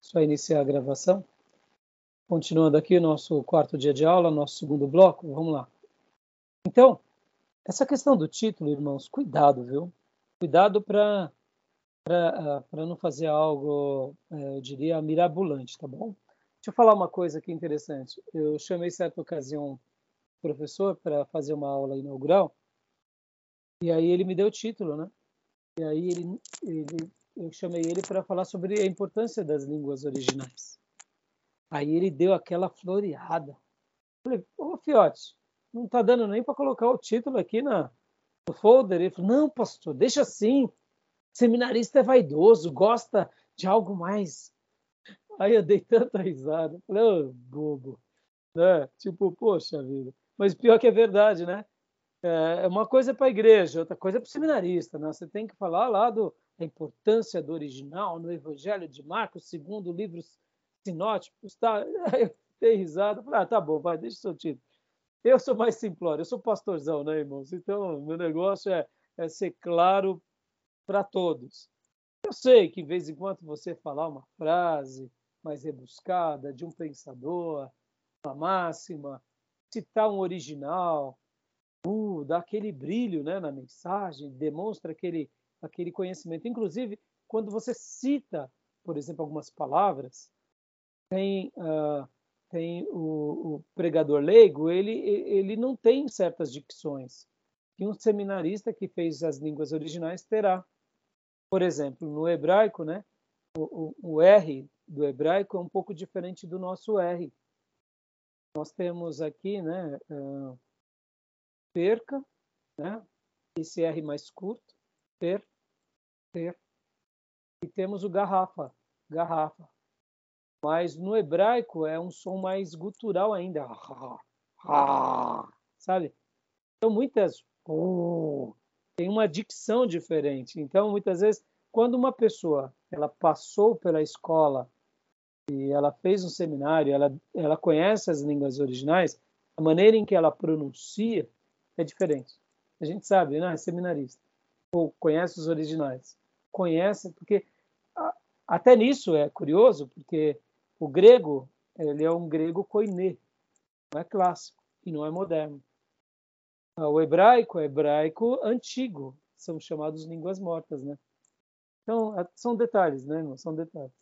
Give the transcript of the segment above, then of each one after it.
Só iniciar a gravação. Continuando aqui o nosso quarto dia de aula, nosso segundo bloco, vamos lá. Então, essa questão do título, irmãos, cuidado, viu? Cuidado para para não fazer algo, é, eu diria, mirabolante, tá bom? Deixa eu falar uma coisa aqui interessante. Eu chamei certa ocasião o professor para fazer uma aula inaugural e aí ele me deu o título, né? E aí ele, ele eu chamei ele para falar sobre a importância das línguas originais. Aí ele deu aquela floreada. Falei, ô Fiote, não está dando nem para colocar o título aqui na, no folder. Ele falou, não, pastor, deixa assim. Seminarista é vaidoso, gosta de algo mais. Aí eu dei tanta risada. Falei, ô, bobo. Né? Tipo, poxa vida. Mas pior que é verdade, né? É, é uma coisa para a igreja, outra coisa para o seminarista. Né? Você tem que falar lá do, da importância do original no Evangelho de Marcos, segundo livros sinóticos. Tá? Eu dei risada. Falei, ah, tá bom, vai, deixa o seu título. Eu sou mais simplório, eu sou pastorzão, né, irmãos? Então, meu negócio é, é ser claro para todos. Eu sei que, de vez em quando, você falar uma frase mais rebuscada de um pensador, uma máxima, citar um original, uh, dá aquele brilho né, na mensagem, demonstra aquele, aquele conhecimento. Inclusive, quando você cita, por exemplo, algumas palavras, tem, uh, tem o, o, pregador leigo, ele, ele não tem certas dicções que um seminarista que fez as línguas originais terá. Por exemplo, no hebraico, né, o, o, o R do hebraico é um pouco diferente do nosso R. Nós temos aqui, né, uh, perca, né? esse R mais curto, per, per. E temos o garrafa, garrafa. Mas no hebraico é um som mais gutural ainda. Sabe? Então, muitas. Tem uma dicção diferente. Então, muitas vezes, quando uma pessoa ela passou pela escola e ela fez um seminário, ela, ela conhece as línguas originais, a maneira em que ela pronuncia é diferente. A gente sabe, né? É seminarista. Ou conhece os originais. Conhece, porque até nisso é curioso, porque o grego, ele é um grego koiné, não é clássico e não é moderno. O hebraico é hebraico antigo, são chamados línguas mortas, né? Então, são detalhes, né, irmão? São detalhes.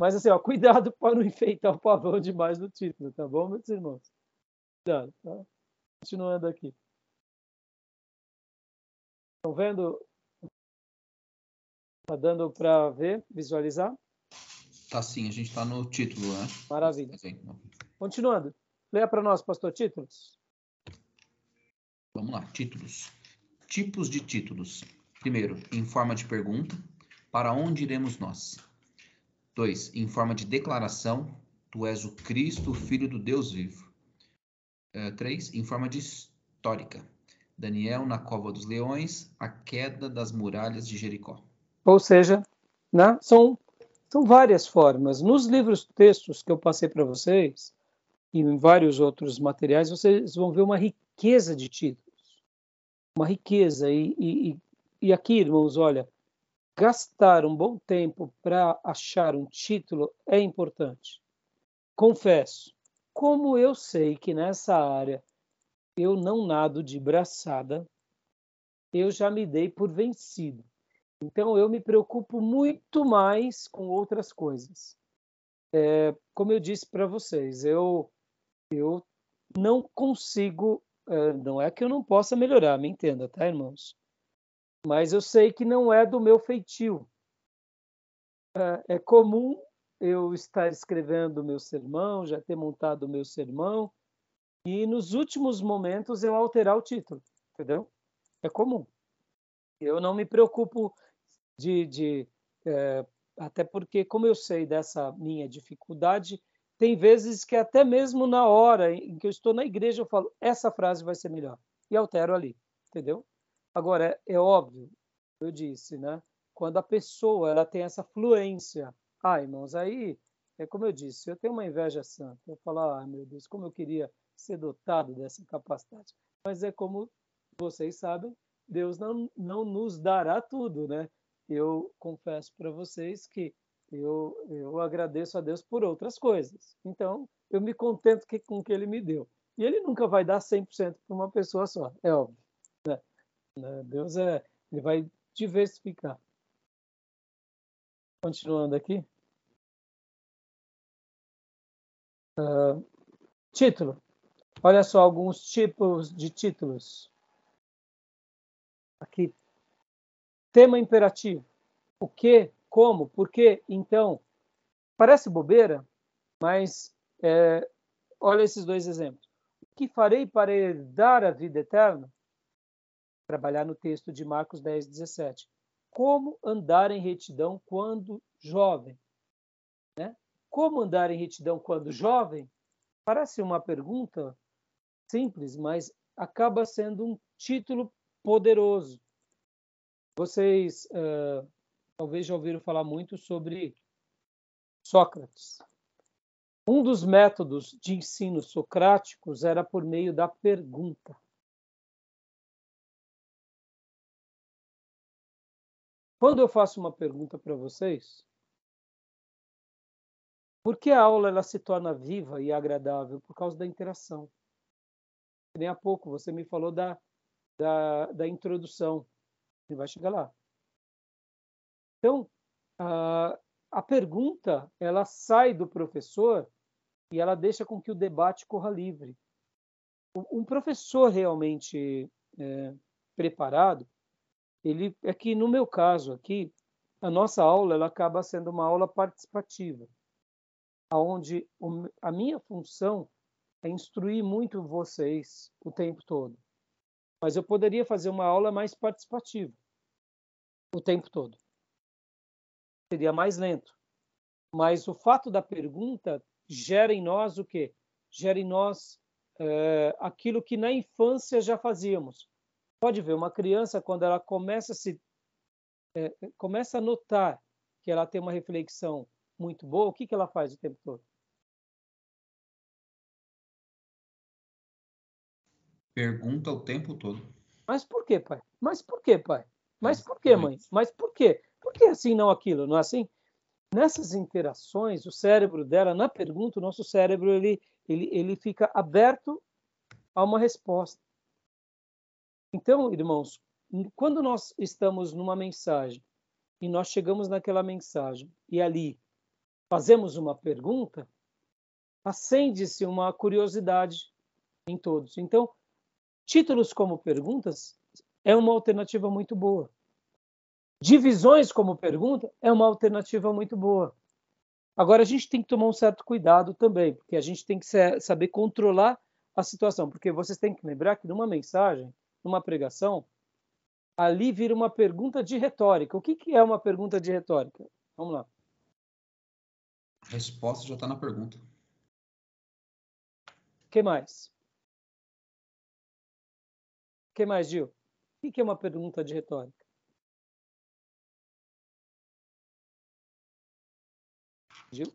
Mas assim, ó, cuidado para não enfeitar o pavão demais no título, tá bom, meus irmãos? Cuidado, tá? Continuando aqui. Estão vendo? Está dando para ver, visualizar? Tá sim, a gente está no título, né? Maravilha. Continuando. Leia para nós, pastor, títulos. Vamos lá, títulos. Tipos de títulos. Primeiro, em forma de pergunta, para onde iremos nós? Dois, em forma de declaração, tu és o Cristo, o Filho do Deus vivo. Uh, três, em forma de histórica, Daniel na cova dos leões, a queda das muralhas de Jericó. Ou seja, né, são, são várias formas. Nos livros textos que eu passei para vocês, e em vários outros materiais, vocês vão ver uma riqueza de títulos. Uma riqueza. E, e, e aqui, irmãos, olha, gastar um bom tempo para achar um título é importante. Confesso, como eu sei que nessa área eu não nado de braçada, eu já me dei por vencido. Então eu me preocupo muito mais com outras coisas. É, como eu disse para vocês, eu eu não consigo, é, não é que eu não possa melhorar, me entenda, tá, irmãos? Mas eu sei que não é do meu feitio. É, é comum eu estar escrevendo meu sermão, já ter montado o meu sermão, e nos últimos momentos eu alterar o título, entendeu? É comum. Eu não me preocupo de, de é, até porque como eu sei dessa minha dificuldade, tem vezes que até mesmo na hora em que eu estou na igreja eu falo essa frase vai ser melhor e altero ali, entendeu? Agora é, é óbvio, eu disse, né? Quando a pessoa ela tem essa fluência, ah, irmãos, aí é como eu disse, eu tenho uma inveja santa. Eu falo, ah, meu Deus, como eu queria ser dotado dessa capacidade. Mas é como vocês sabem, Deus não, não nos dará tudo, né? Eu confesso para vocês que eu, eu agradeço a Deus por outras coisas. Então, eu me contento que, com o que ele me deu. E ele nunca vai dar 100% para uma pessoa só, é óbvio. Né? né? Deus é, ele vai diversificar. Continuando aqui. Uh, título. Olha só alguns tipos de títulos. Aqui. Tema imperativo. O que, como, por quê, então. Parece bobeira, mas é, olha esses dois exemplos. O que farei para herdar a vida eterna? Trabalhar no texto de Marcos 10, 17. Como andar em retidão quando jovem? Né? Como andar em retidão quando jovem? Parece uma pergunta simples, mas acaba sendo um título poderoso. Vocês uh, talvez já ouviram falar muito sobre Sócrates. Um dos métodos de ensino socráticos era por meio da pergunta. Quando eu faço uma pergunta para vocês, por que a aula ela se torna viva e agradável? Por causa da interação. Nem há pouco você me falou da, da, da introdução. E vai chegar lá. Então, a, a pergunta ela sai do professor e ela deixa com que o debate corra livre. Um professor realmente é, preparado, ele é que no meu caso aqui, a nossa aula ela acaba sendo uma aula participativa onde a minha função é instruir muito vocês o tempo todo. Mas eu poderia fazer uma aula mais participativa o tempo todo. Seria mais lento. Mas o fato da pergunta gera em nós o quê? Gera em nós é, aquilo que na infância já fazíamos. Pode ver, uma criança, quando ela começa a se é, começa a notar que ela tem uma reflexão muito boa, o que, que ela faz o tempo todo? Pergunta o tempo todo. Mas por quê, pai? Mas por quê, pai? Mas por quê, mãe? Mas por quê? Por que assim não aquilo? Não é assim? Nessas interações, o cérebro dela, na pergunta, o nosso cérebro ele, ele, ele fica aberto a uma resposta. Então, irmãos, quando nós estamos numa mensagem e nós chegamos naquela mensagem e ali fazemos uma pergunta, acende-se uma curiosidade em todos. Então, títulos como perguntas é uma alternativa muito boa. Divisões como pergunta é uma alternativa muito boa. Agora, a gente tem que tomar um certo cuidado também, porque a gente tem que saber controlar a situação, porque vocês têm que lembrar que numa mensagem, numa pregação, ali vira uma pergunta de retórica. O que, que é uma pergunta de retórica? Vamos lá. A resposta já está na pergunta. O que mais? Que mais, Gil? O que é uma pergunta de retórica? Gil?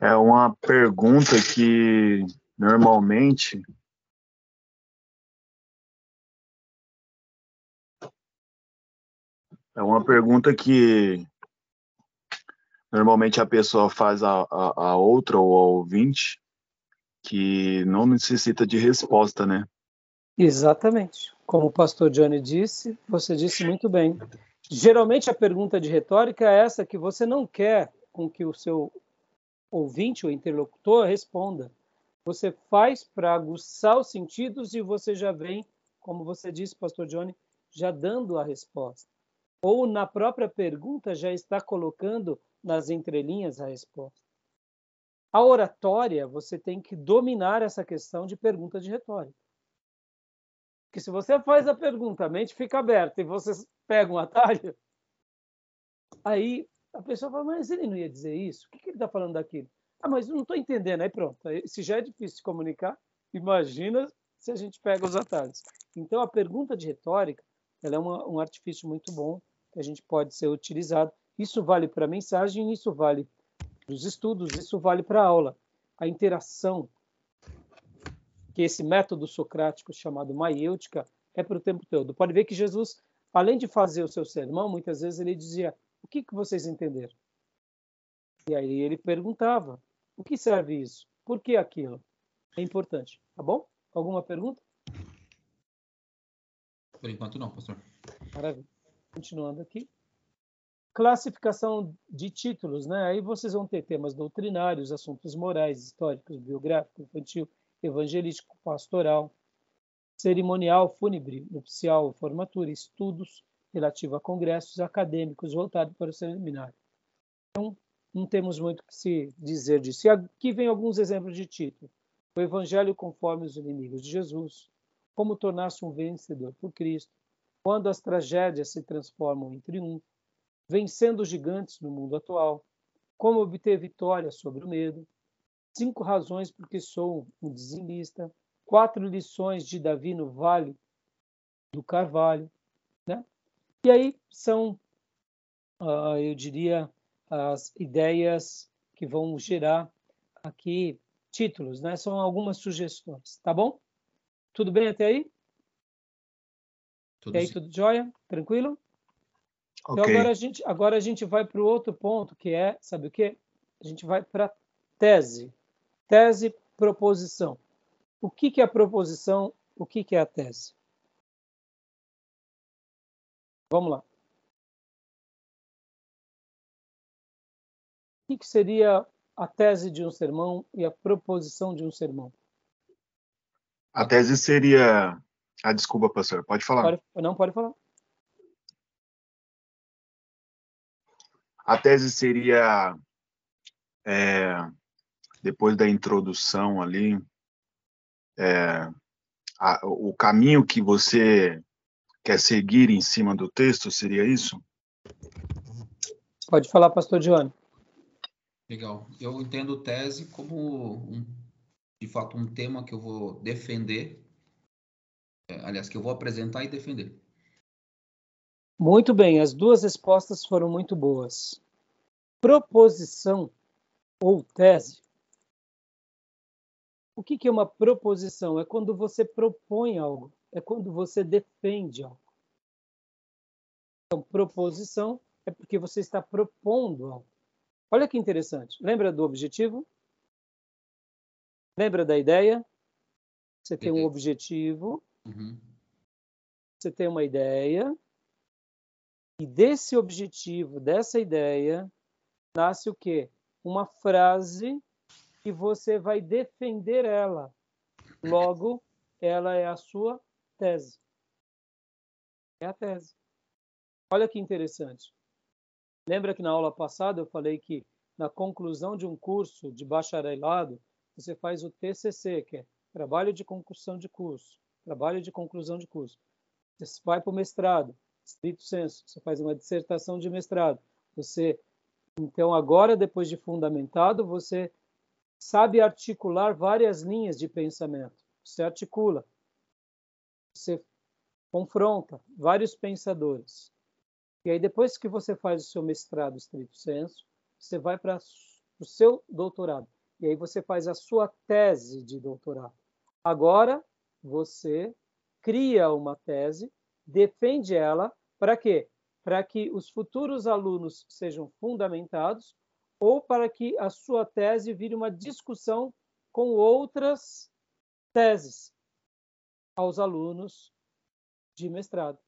É uma pergunta que normalmente É uma pergunta que normalmente a pessoa faz a, a, a outra ou ao ouvinte que não necessita de resposta, né? Exatamente. Como o pastor Johnny disse, você disse muito bem. Geralmente a pergunta de retórica é essa que você não quer com que o seu ouvinte ou interlocutor responda. Você faz para aguçar os sentidos e você já vem, como você disse, pastor Johnny, já dando a resposta ou na própria pergunta já está colocando nas entrelinhas a resposta. A oratória, você tem que dominar essa questão de pergunta de retórica. Porque se você faz a pergunta, a mente fica aberta e você pega um atalho, aí a pessoa fala, mas ele não ia dizer isso? O que, que ele está falando daquilo? Ah, mas eu não estou entendendo. Aí pronto, se já é difícil de comunicar, imagina se a gente pega os atalhos. Então, a pergunta de retórica ela é uma, um artifício muito bom que a gente pode ser utilizado. Isso vale para a mensagem, isso vale para os estudos, isso vale para a aula. A interação, que esse método socrático chamado maiêutica é para o tempo todo. Pode ver que Jesus, além de fazer o seu sermão, muitas vezes ele dizia: O que, que vocês entenderam? E aí ele perguntava: O que serve isso? Por que aquilo? É importante, tá bom? Alguma pergunta? Por enquanto não, pastor. Maravilha. Continuando aqui. Classificação de títulos, né? Aí vocês vão ter temas doutrinários, assuntos morais, históricos, biográficos, infantil, evangelístico, pastoral, cerimonial, fúnebre, nupcial, formatura, estudos relativo a congressos acadêmicos voltados para o seminário. Então, não temos muito que se dizer disso. E aqui vem alguns exemplos de título. O Evangelho conforme os inimigos de Jesus, como tornar-se um vencedor por Cristo, quando as tragédias se transformam em triunfo, vencendo os gigantes no mundo atual, como obter vitória sobre o medo, cinco razões porque sou um dizimista, quatro lições de Davi no Vale do Carvalho, né? E aí são, uh, eu diria, as ideias que vão gerar aqui títulos, né? São algumas sugestões, tá bom? Tudo bem até aí? Tudo e aí, sim. tudo jóia? Tranquilo? Okay. Então agora a gente, agora a gente vai para o outro ponto, que é, sabe o quê? A gente vai para tese. Tese, proposição. O que, que é a proposição? O que, que é a tese? Vamos lá. O que, que seria a tese de um sermão e a proposição de um sermão? A tese seria. Ah, desculpa, pastor, pode falar. Pode, não, pode falar. A tese seria, é, depois da introdução ali, é, a, o caminho que você quer seguir em cima do texto, seria isso? Pode falar, pastor Johnny. Legal. Eu entendo tese como, um, de fato, um tema que eu vou defender, é, aliás, que eu vou apresentar e defender. Muito bem, as duas respostas foram muito boas. Proposição ou tese. O que é uma proposição? É quando você propõe algo, é quando você defende algo. Então, proposição é porque você está propondo algo. Olha que interessante. Lembra do objetivo? Lembra da ideia? Você tem um objetivo, uhum. você tem uma ideia, e desse objetivo, dessa ideia, nasce o quê? Uma frase que você vai defender ela. Logo, ela é a sua tese. É a tese. Olha que interessante. Lembra que na aula passada eu falei que na conclusão de um curso de bacharelado, você faz o TCC, que é Trabalho de Conclusão de Curso. Trabalho de conclusão de curso. Você vai para o mestrado, estrito senso, você faz uma dissertação de mestrado. Você, então, agora, depois de fundamentado, você sabe articular várias linhas de pensamento. Você articula, você confronta vários pensadores. E aí, depois que você faz o seu mestrado estrito senso, você vai para o seu doutorado. E aí você faz a sua tese de doutorado. Agora, você cria uma tese defende ela para quê? Para que os futuros alunos sejam fundamentados ou para que a sua tese vire uma discussão com outras teses aos alunos de mestrado.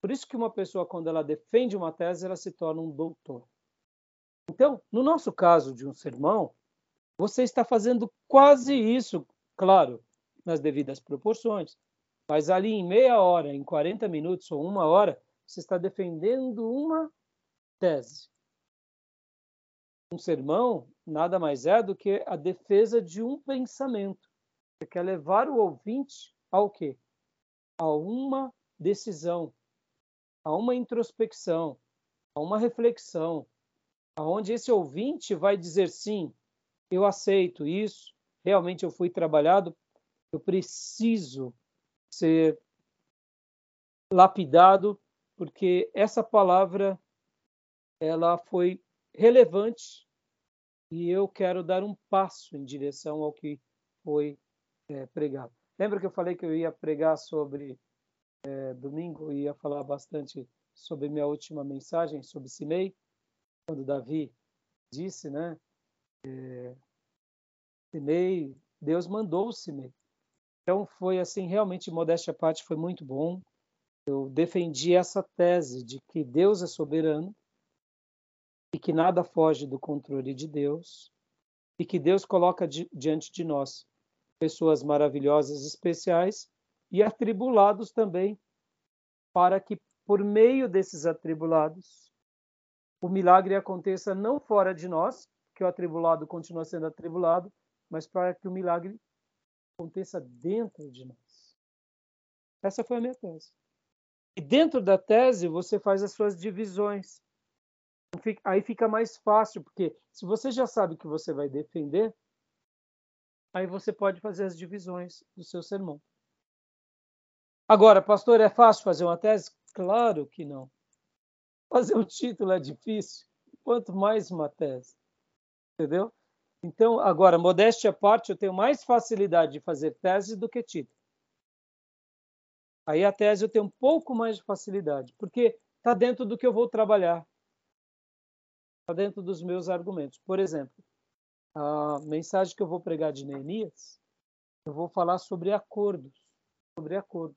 Por isso que uma pessoa, quando ela defende uma tese, ela se torna um doutor. Então, no nosso caso de um sermão, você está fazendo quase isso, claro, nas devidas proporções. Mas ali em meia hora, em 40 minutos ou uma hora, você está defendendo uma tese. Um sermão nada mais é do que a defesa de um pensamento. Você quer levar o ouvinte ao quê? A uma decisão, a uma introspecção, a uma reflexão, aonde esse ouvinte vai dizer sim, eu aceito isso, realmente eu fui trabalhado, eu preciso ser lapidado, porque essa palavra ela foi relevante e eu quero dar um passo em direção ao que foi é, pregado. Lembra que eu falei que eu ia pregar sobre é, domingo ia falar bastante sobre minha última mensagem sobre Simei, quando Davi disse, né? É, Simei, Deus mandou Simei. Então foi assim, realmente, modéstia à parte, foi muito bom. Eu defendi essa tese de que Deus é soberano e que nada foge do controle de Deus e que Deus coloca di diante de nós pessoas maravilhosas, especiais e atribulados também, para que por meio desses atribulados o milagre aconteça não fora de nós, que o atribulado continua sendo atribulado, mas para que o milagre aconteça dentro de nós. Essa foi a minha tese. E dentro da tese você faz as suas divisões. Aí fica mais fácil, porque se você já sabe que você vai defender, aí você pode fazer as divisões do seu sermão. Agora, pastor, é fácil fazer uma tese? Claro que não. Fazer um título é difícil, quanto mais uma tese. Entendeu? Então, agora, modéstia à parte, eu tenho mais facilidade de fazer tese do que título. Aí a tese eu tenho um pouco mais de facilidade, porque está dentro do que eu vou trabalhar. Está dentro dos meus argumentos. Por exemplo, a mensagem que eu vou pregar de Neemias, eu vou falar sobre acordos. Sobre acordo.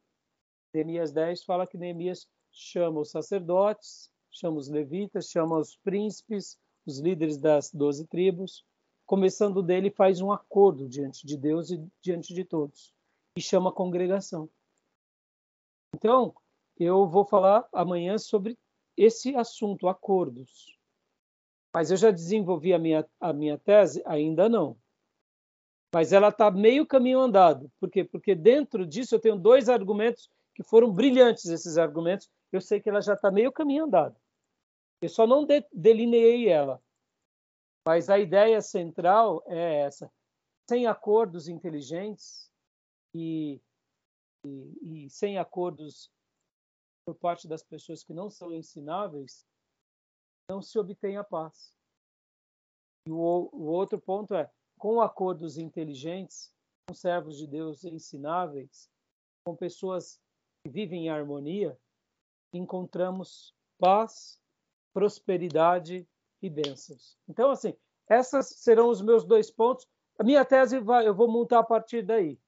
Neemias 10 fala que Neemias chama os sacerdotes, chama os levitas, chama os príncipes, os líderes das doze tribos. Começando dele, faz um acordo diante de Deus e diante de todos. E chama a congregação. Então, eu vou falar amanhã sobre esse assunto, acordos. Mas eu já desenvolvi a minha, a minha tese? Ainda não. Mas ela está meio caminho andado. Por quê? Porque dentro disso eu tenho dois argumentos que foram brilhantes, esses argumentos. Eu sei que ela já está meio caminho andado. Eu só não de, delineei ela. Mas a ideia central é essa. Sem acordos inteligentes e e, e sem acordos por parte das pessoas que não são ensináveis, não se obtém a paz. E o, o outro ponto é, com acordos inteligentes, com servos de Deus ensináveis, com pessoas que vivem em harmonia, encontramos paz, prosperidade e bênçãos. Então, assim, esses serão os meus dois pontos. A minha tese vai, eu vou montar a partir daí.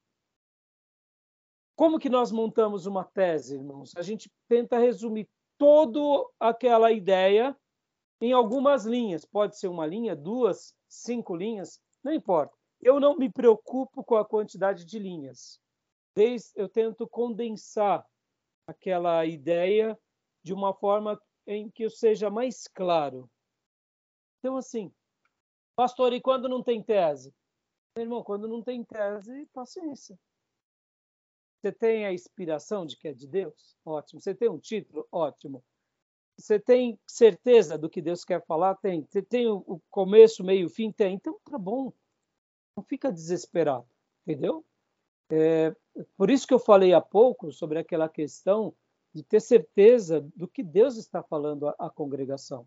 Como que nós montamos uma tese, irmãos? A gente tenta resumir toda aquela ideia em algumas linhas. Pode ser uma linha, duas, cinco linhas, não importa. Eu não me preocupo com a quantidade de linhas. Desde, eu tento condensar aquela ideia de uma forma em que eu seja mais claro. Então, assim, pastor, e quando não tem tese? Meu irmão, quando não tem tese, paciência. Você tem a inspiração de que é de Deus? Ótimo. Você tem um título? Ótimo. Você tem certeza do que Deus quer falar? Tem. Você tem o começo, meio, fim? Tem. Então tá bom. Não fica desesperado, entendeu? É, por isso que eu falei há pouco sobre aquela questão de ter certeza do que Deus está falando à, à congregação.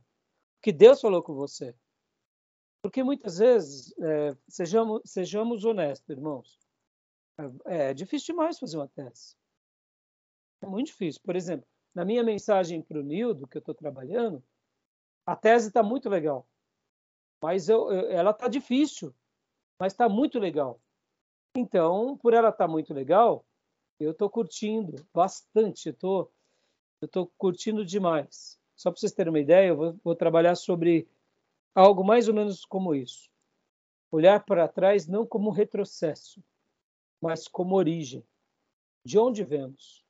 Que Deus falou com você. Porque muitas vezes, é, sejamos, sejamos honestos, irmãos, é, é difícil demais fazer uma tese. É muito difícil. Por exemplo, na minha mensagem para o Nildo, que eu estou trabalhando, a tese está muito legal. Mas eu, eu, ela está difícil, mas está muito legal. Então, por ela estar tá muito legal, eu estou curtindo bastante. Eu estou curtindo demais. Só para vocês terem uma ideia, eu vou, vou trabalhar sobre algo mais ou menos como isso. Olhar para trás não como retrocesso, mas como origem. De onde vemos?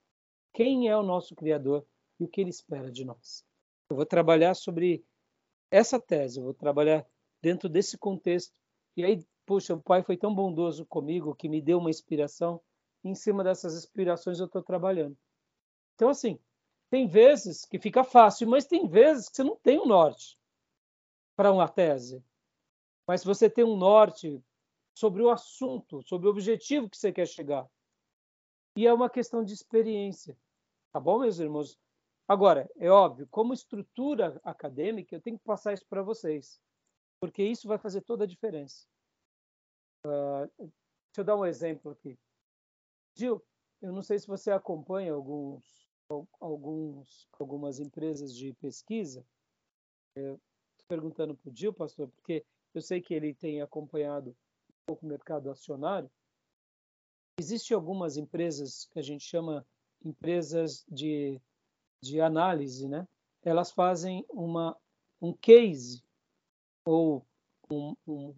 Quem é o nosso Criador e o que ele espera de nós? Eu vou trabalhar sobre essa tese, eu vou trabalhar dentro desse contexto. E aí, puxa, o Pai foi tão bondoso comigo que me deu uma inspiração. Em cima dessas inspirações eu estou trabalhando. Então, assim, tem vezes que fica fácil, mas tem vezes que você não tem um norte para uma tese. Mas você tem um norte sobre o assunto, sobre o objetivo que você quer chegar. E é uma questão de experiência. Tá bom, meus irmãos? Agora, é óbvio, como estrutura acadêmica, eu tenho que passar isso para vocês, porque isso vai fazer toda a diferença. Uh, deixa eu dar um exemplo aqui. Gil, eu não sei se você acompanha alguns, alguns, algumas empresas de pesquisa. Estou perguntando para o Gil, pastor, porque eu sei que ele tem acompanhado um pouco o mercado acionário. Existem algumas empresas que a gente chama empresas de, de análise, né? Elas fazem uma, um case ou um, um,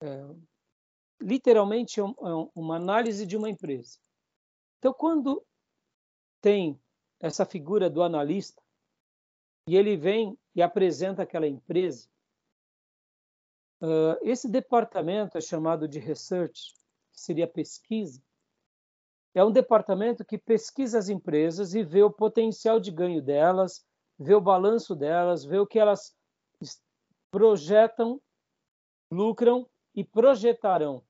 é, literalmente um, é uma análise de uma empresa. Então, quando tem essa figura do analista e ele vem e apresenta aquela empresa, uh, esse departamento é chamado de research, que seria pesquisa. É um departamento que pesquisa as empresas e vê o potencial de ganho delas, vê o balanço delas, vê o que elas projetam, lucram e projetarão.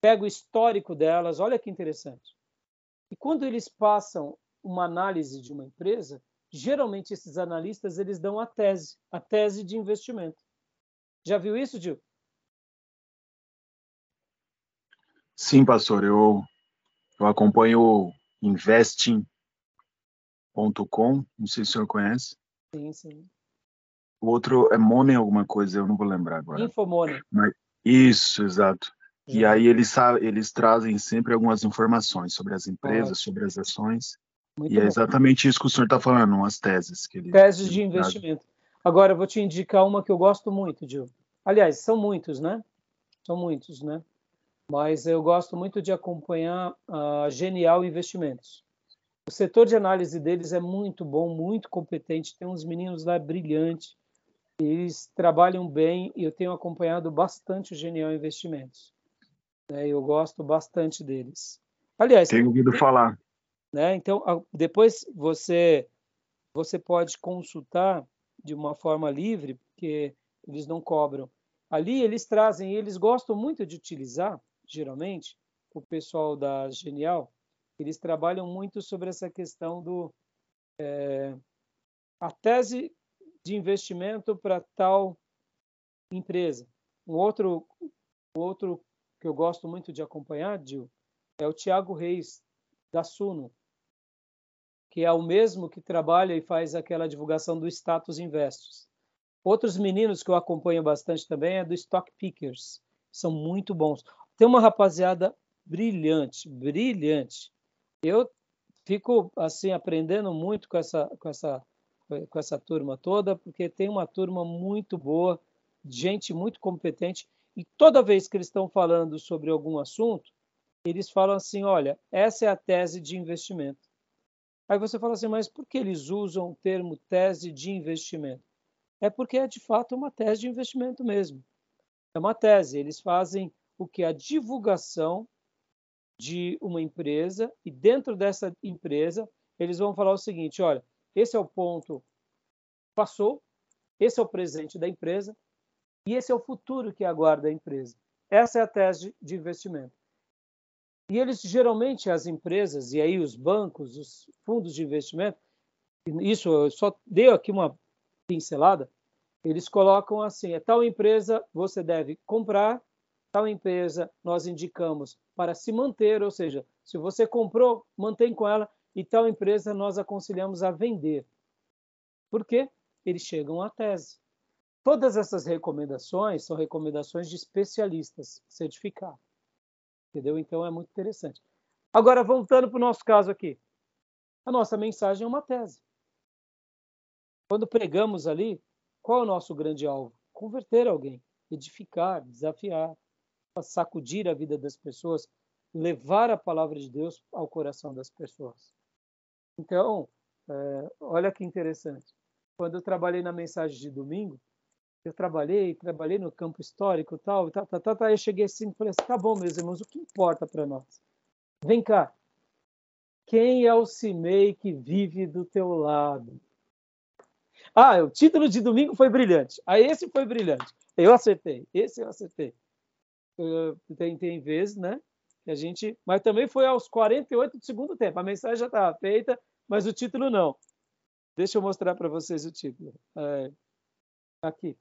Pega o histórico delas, olha que interessante. E quando eles passam uma análise de uma empresa, geralmente esses analistas eles dão a tese, a tese de investimento. Já viu isso, Gil? Sim, pastor. Eu, eu acompanho o investing.com, não sei se o senhor conhece. Sim, sim. O outro é Money alguma coisa, eu não vou lembrar agora. Infomoney. Mas, isso, exato. E aí eles, eles trazem sempre algumas informações sobre as empresas, sobre as ações. Muito e é bom. é exatamente isso que o senhor está falando, umas teses. Que ele, teses de investimento. Agora, eu vou te indicar uma que eu gosto muito, Gil. Aliás, são muitos, né? São muitos, né? Mas eu gosto muito de acompanhar a Genial Investimentos. O setor de análise deles é muito bom, muito competente. Tem uns meninos lá brilhantes. Eles trabalham bem e eu tenho acompanhado bastante o Genial Investimentos. Né? Eu gosto bastante deles. Aliás, tenho ouvido falar. Né? Então, depois você você pode consultar de uma forma livre, porque eles não cobram. Ali eles trazem, eles gostam muito de utilizar, geralmente, o pessoal da Genial, eles trabalham muito sobre essa questão do é, a tese de investimento para tal empresa. Um outro, outro que eu gosto muito de acompanhar, Gil, é o Tiago Reis, da Suno, que é o mesmo que trabalha e faz aquela divulgação do Status Investos. Outros meninos que eu acompanho bastante também é do Stock Pickers, são muito bons. Tem uma rapaziada brilhante, brilhante. Eu fico assim aprendendo muito com essa com essa com essa turma toda, porque tem uma turma muito boa, gente muito competente e toda vez que eles estão falando sobre algum assunto, eles falam assim: olha, essa é a tese de investimento. Aí você fala assim, mas por que eles usam o termo tese de investimento? É porque é de fato uma tese de investimento mesmo. É uma tese. Eles fazem o que? A divulgação de uma empresa e dentro dessa empresa eles vão falar o seguinte: olha, esse é o ponto passou, esse é o presente da empresa, e esse é o futuro que aguarda a empresa. Essa é a tese de investimento. E eles, geralmente, as empresas, e aí os bancos, os fundos de investimento, isso eu só dei aqui uma pincelada, eles colocam assim: é tal empresa você deve comprar, tal empresa nós indicamos para se manter, ou seja, se você comprou, mantém com ela, e tal empresa nós aconselhamos a vender. Por quê? Eles chegam à tese. Todas essas recomendações são recomendações de especialistas certificados. Entendeu? Então é muito interessante. Agora, voltando para o nosso caso aqui. A nossa mensagem é uma tese. Quando pregamos ali, qual é o nosso grande alvo? Converter alguém, edificar, desafiar, sacudir a vida das pessoas, levar a palavra de Deus ao coração das pessoas. Então, é, olha que interessante. Quando eu trabalhei na mensagem de domingo, eu trabalhei, trabalhei no campo histórico tal, tal, tal, tal, tal. Eu cheguei assim e falei assim, tá bom, meus irmãos, o que importa para nós? Vem cá, quem é o Cimei que vive do teu lado? Ah, o título de domingo foi brilhante. Ah, esse foi brilhante. Eu acertei. Esse eu acertei. tem, tem vezes, né? A gente. Mas também foi aos 48 do segundo tempo. A mensagem já estava feita, mas o título não. Deixa eu mostrar para vocês o título. É, Aqui.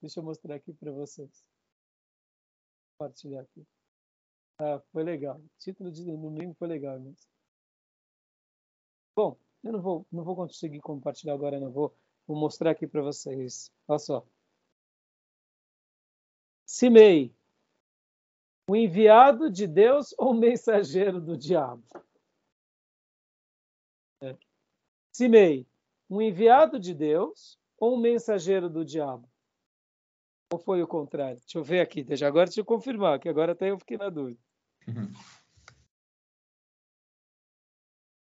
Deixa eu mostrar aqui para vocês. Compartilhar aqui. Ah, foi legal. O título de domingo foi legal, mas Bom, eu não vou, não vou conseguir compartilhar agora, não. Vou, vou mostrar aqui para vocês. Olha só. Simei, o enviado de Deus ou mensageiro do diabo? É. Simei, um enviado de Deus ou um mensageiro do diabo? Ou foi o contrário? Deixa eu ver aqui, deixa agora eu confirmar, que agora até eu fiquei na dúvida. Uhum.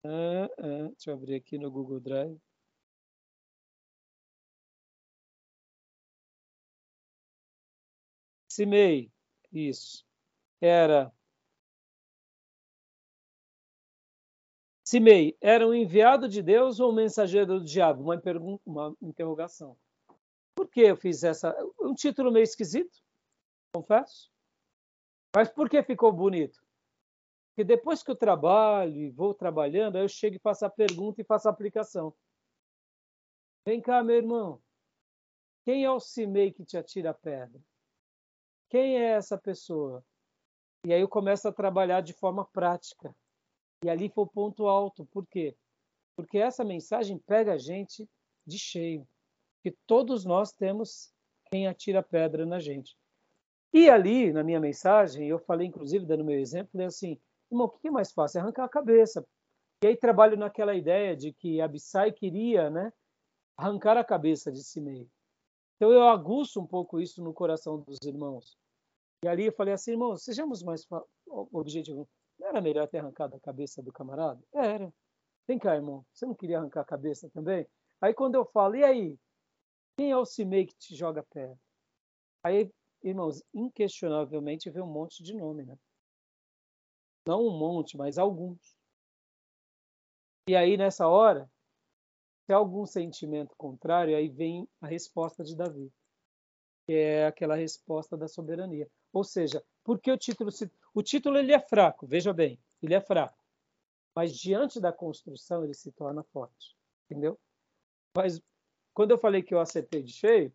Ah, ah, deixa eu abrir aqui no Google Drive. Simei, isso. Era. Simei, era um enviado de Deus ou um mensageiro do diabo? Uma pergunta, uma interrogação. Por que eu fiz essa? Um título meio esquisito, confesso. Mas por que ficou bonito? Porque depois que eu trabalho e vou trabalhando, aí eu chego e faço a pergunta e faço a aplicação. Vem cá, meu irmão. Quem é o Simei que te atira a pedra? Quem é essa pessoa? E aí eu começo a trabalhar de forma prática. E ali foi o ponto alto. Por quê? Porque essa mensagem pega a gente de cheio que todos nós temos quem atira pedra na gente. E ali, na minha mensagem, eu falei, inclusive, dando meu exemplo, é assim, irmão, o que é mais fácil? É arrancar a cabeça. E aí trabalho naquela ideia de que Abissai queria né, arrancar a cabeça de Simei. Então eu aguço um pouco isso no coração dos irmãos. E ali eu falei assim, irmãos, sejamos mais objetivos. Não era melhor ter arrancado a cabeça do camarada? Era. Vem cá, irmão, você não queria arrancar a cabeça também? Aí quando eu falo, e aí? Quem é o Cimei que te joga pedra? Aí, irmãos, inquestionavelmente vê um monte de nome, né? Não um monte, mas alguns. E aí, nessa hora, se há algum sentimento contrário, aí vem a resposta de Davi, que é aquela resposta da soberania. Ou seja, porque o título se... o título ele é fraco, veja bem, ele é fraco. Mas diante da construção ele se torna forte, entendeu? Mas quando eu falei que eu acertei de cheio,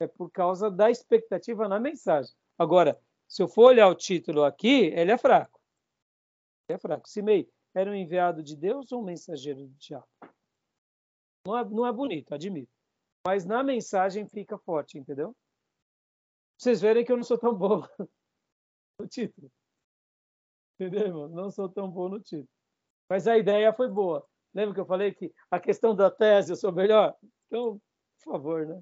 é por causa da expectativa na mensagem. Agora, se eu for olhar o título aqui, ele é fraco. Ele é fraco. Simei era um enviado de Deus ou um mensageiro do diabo? Não é, não é bonito, admito. Mas na mensagem fica forte, entendeu? Vocês verem que eu não sou tão bom no título. Entendeu, irmão? Não sou tão bom no título. Mas a ideia foi boa. Lembra que eu falei que a questão da tese eu sou melhor? Então, por favor, né?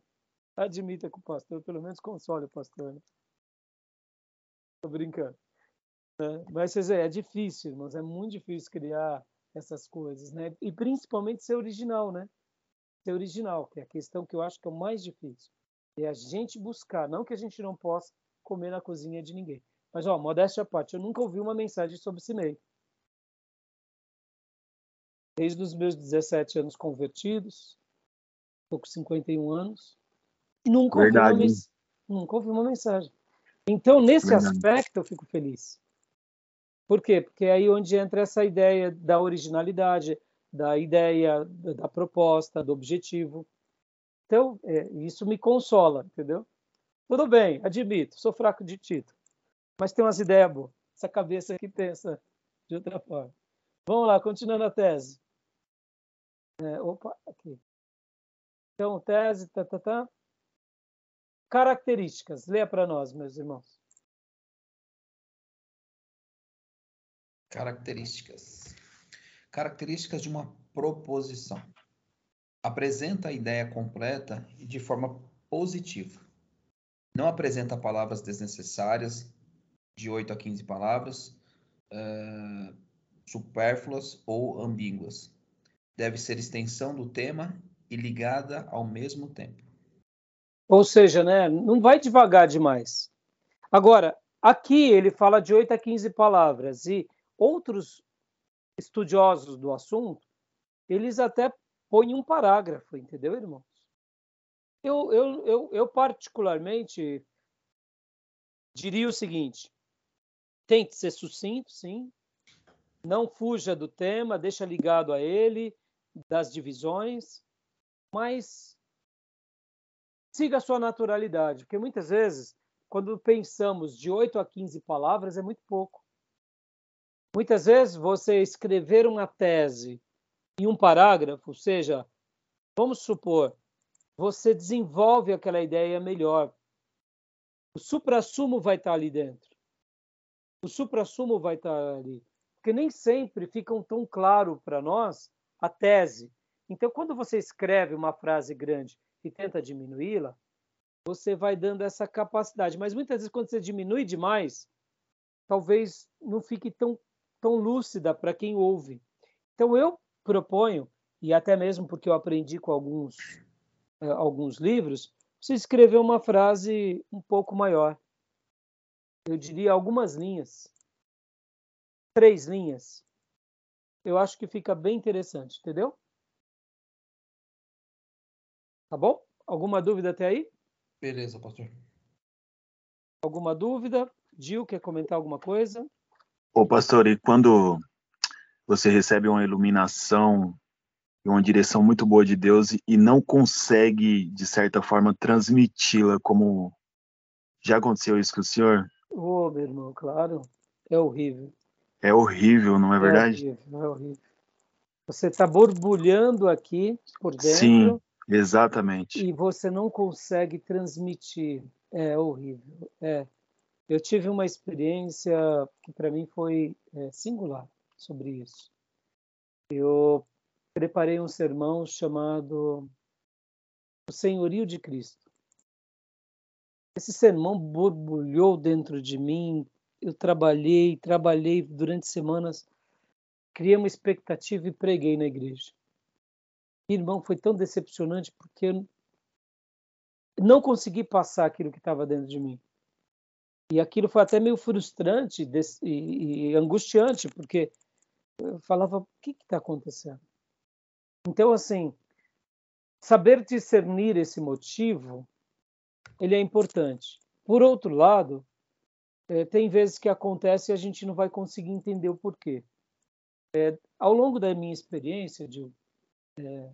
Admita com o pastor, pelo menos console o pastor. Né? Tô brincando. Né? Mas vocês é difícil, irmãos, é muito difícil criar essas coisas, né? E principalmente ser original, né? Ser original, que é a questão que eu acho que é o mais difícil. É a gente buscar, não que a gente não possa comer na cozinha de ninguém. Mas, ó, modéstia à parte, eu nunca ouvi uma mensagem sobre Cimei. Desde os meus 17 anos convertidos, estou com 51 anos, nunca ouvi, uma, nunca ouvi uma mensagem. Então, nesse Verdade. aspecto, eu fico feliz. Por quê? Porque é aí onde entra essa ideia da originalidade, da ideia, da proposta, do objetivo. Então, é, isso me consola, entendeu? Tudo bem, admito, sou fraco de título, mas tem umas ideias boas. Essa cabeça que pensa de outra forma. Vamos lá, continuando a tese. É, opa, aqui. Então, tese, tá, tá, tá. Características. Leia para nós, meus irmãos. Características. Características de uma proposição. Apresenta a ideia completa e de forma positiva. Não apresenta palavras desnecessárias, de 8 a 15 palavras, uh, supérfluas ou ambíguas. Deve ser extensão do tema e ligada ao mesmo tempo. Ou seja, né, não vai devagar demais. Agora, aqui ele fala de 8 a 15 palavras e outros estudiosos do assunto, eles até põem um parágrafo, entendeu, irmãos? Eu, eu, eu, eu particularmente diria o seguinte: tente ser sucinto, sim, não fuja do tema, deixa ligado a ele, das divisões, mas siga a sua naturalidade, porque muitas vezes, quando pensamos de 8 a 15 palavras, é muito pouco. Muitas vezes, você escrever uma tese em um parágrafo, seja, vamos supor, você desenvolve aquela ideia melhor. O suprassumo vai estar ali dentro. O suprassumo vai estar ali. Porque nem sempre ficam tão claro para nós a tese. Então, quando você escreve uma frase grande e tenta diminuí-la, você vai dando essa capacidade. Mas muitas vezes, quando você diminui demais, talvez não fique tão, tão lúcida para quem ouve. Então, eu proponho, e até mesmo porque eu aprendi com alguns, eh, alguns livros, você escrever uma frase um pouco maior. Eu diria algumas linhas. Três linhas. Eu acho que fica bem interessante, entendeu? Tá bom? Alguma dúvida até aí? Beleza, pastor. Alguma dúvida? Gil, quer comentar alguma coisa? Ô, pastor, e quando você recebe uma iluminação e uma direção muito boa de Deus e não consegue, de certa forma, transmiti-la como já aconteceu isso com o senhor? Ô, oh, meu irmão, claro. É horrível. É horrível, não é, é verdade? Horrível, é horrível. Você está borbulhando aqui por dentro. Sim, exatamente. E você não consegue transmitir. É horrível. É. Eu tive uma experiência que para mim foi é, singular sobre isso. Eu preparei um sermão chamado O Senhorio de Cristo. Esse sermão borbulhou dentro de mim. Eu trabalhei, trabalhei durante semanas, criei uma expectativa e preguei na igreja. Irmão, foi tão decepcionante porque eu não consegui passar aquilo que estava dentro de mim. E aquilo foi até meio frustrante e, angustiante, porque eu falava: o que está acontecendo? Então, assim, saber discernir esse motivo, ele é importante. Por outro lado, é, tem vezes que acontece e a gente não vai conseguir entender o porquê. É, ao longo da minha experiência, é,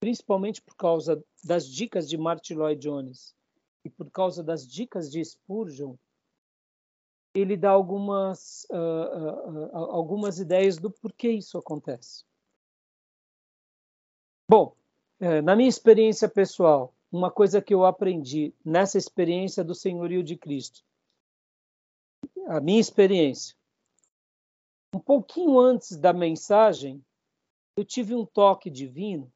principalmente por causa das dicas de Martin Lloyd Jones e por causa das dicas de Spurgeon, ele dá algumas, uh, uh, uh, algumas ideias do porquê isso acontece. Bom, é, na minha experiência pessoal, uma coisa que eu aprendi nessa experiência do senhorio de Cristo, a minha experiência, um pouquinho antes da mensagem, eu tive um toque divino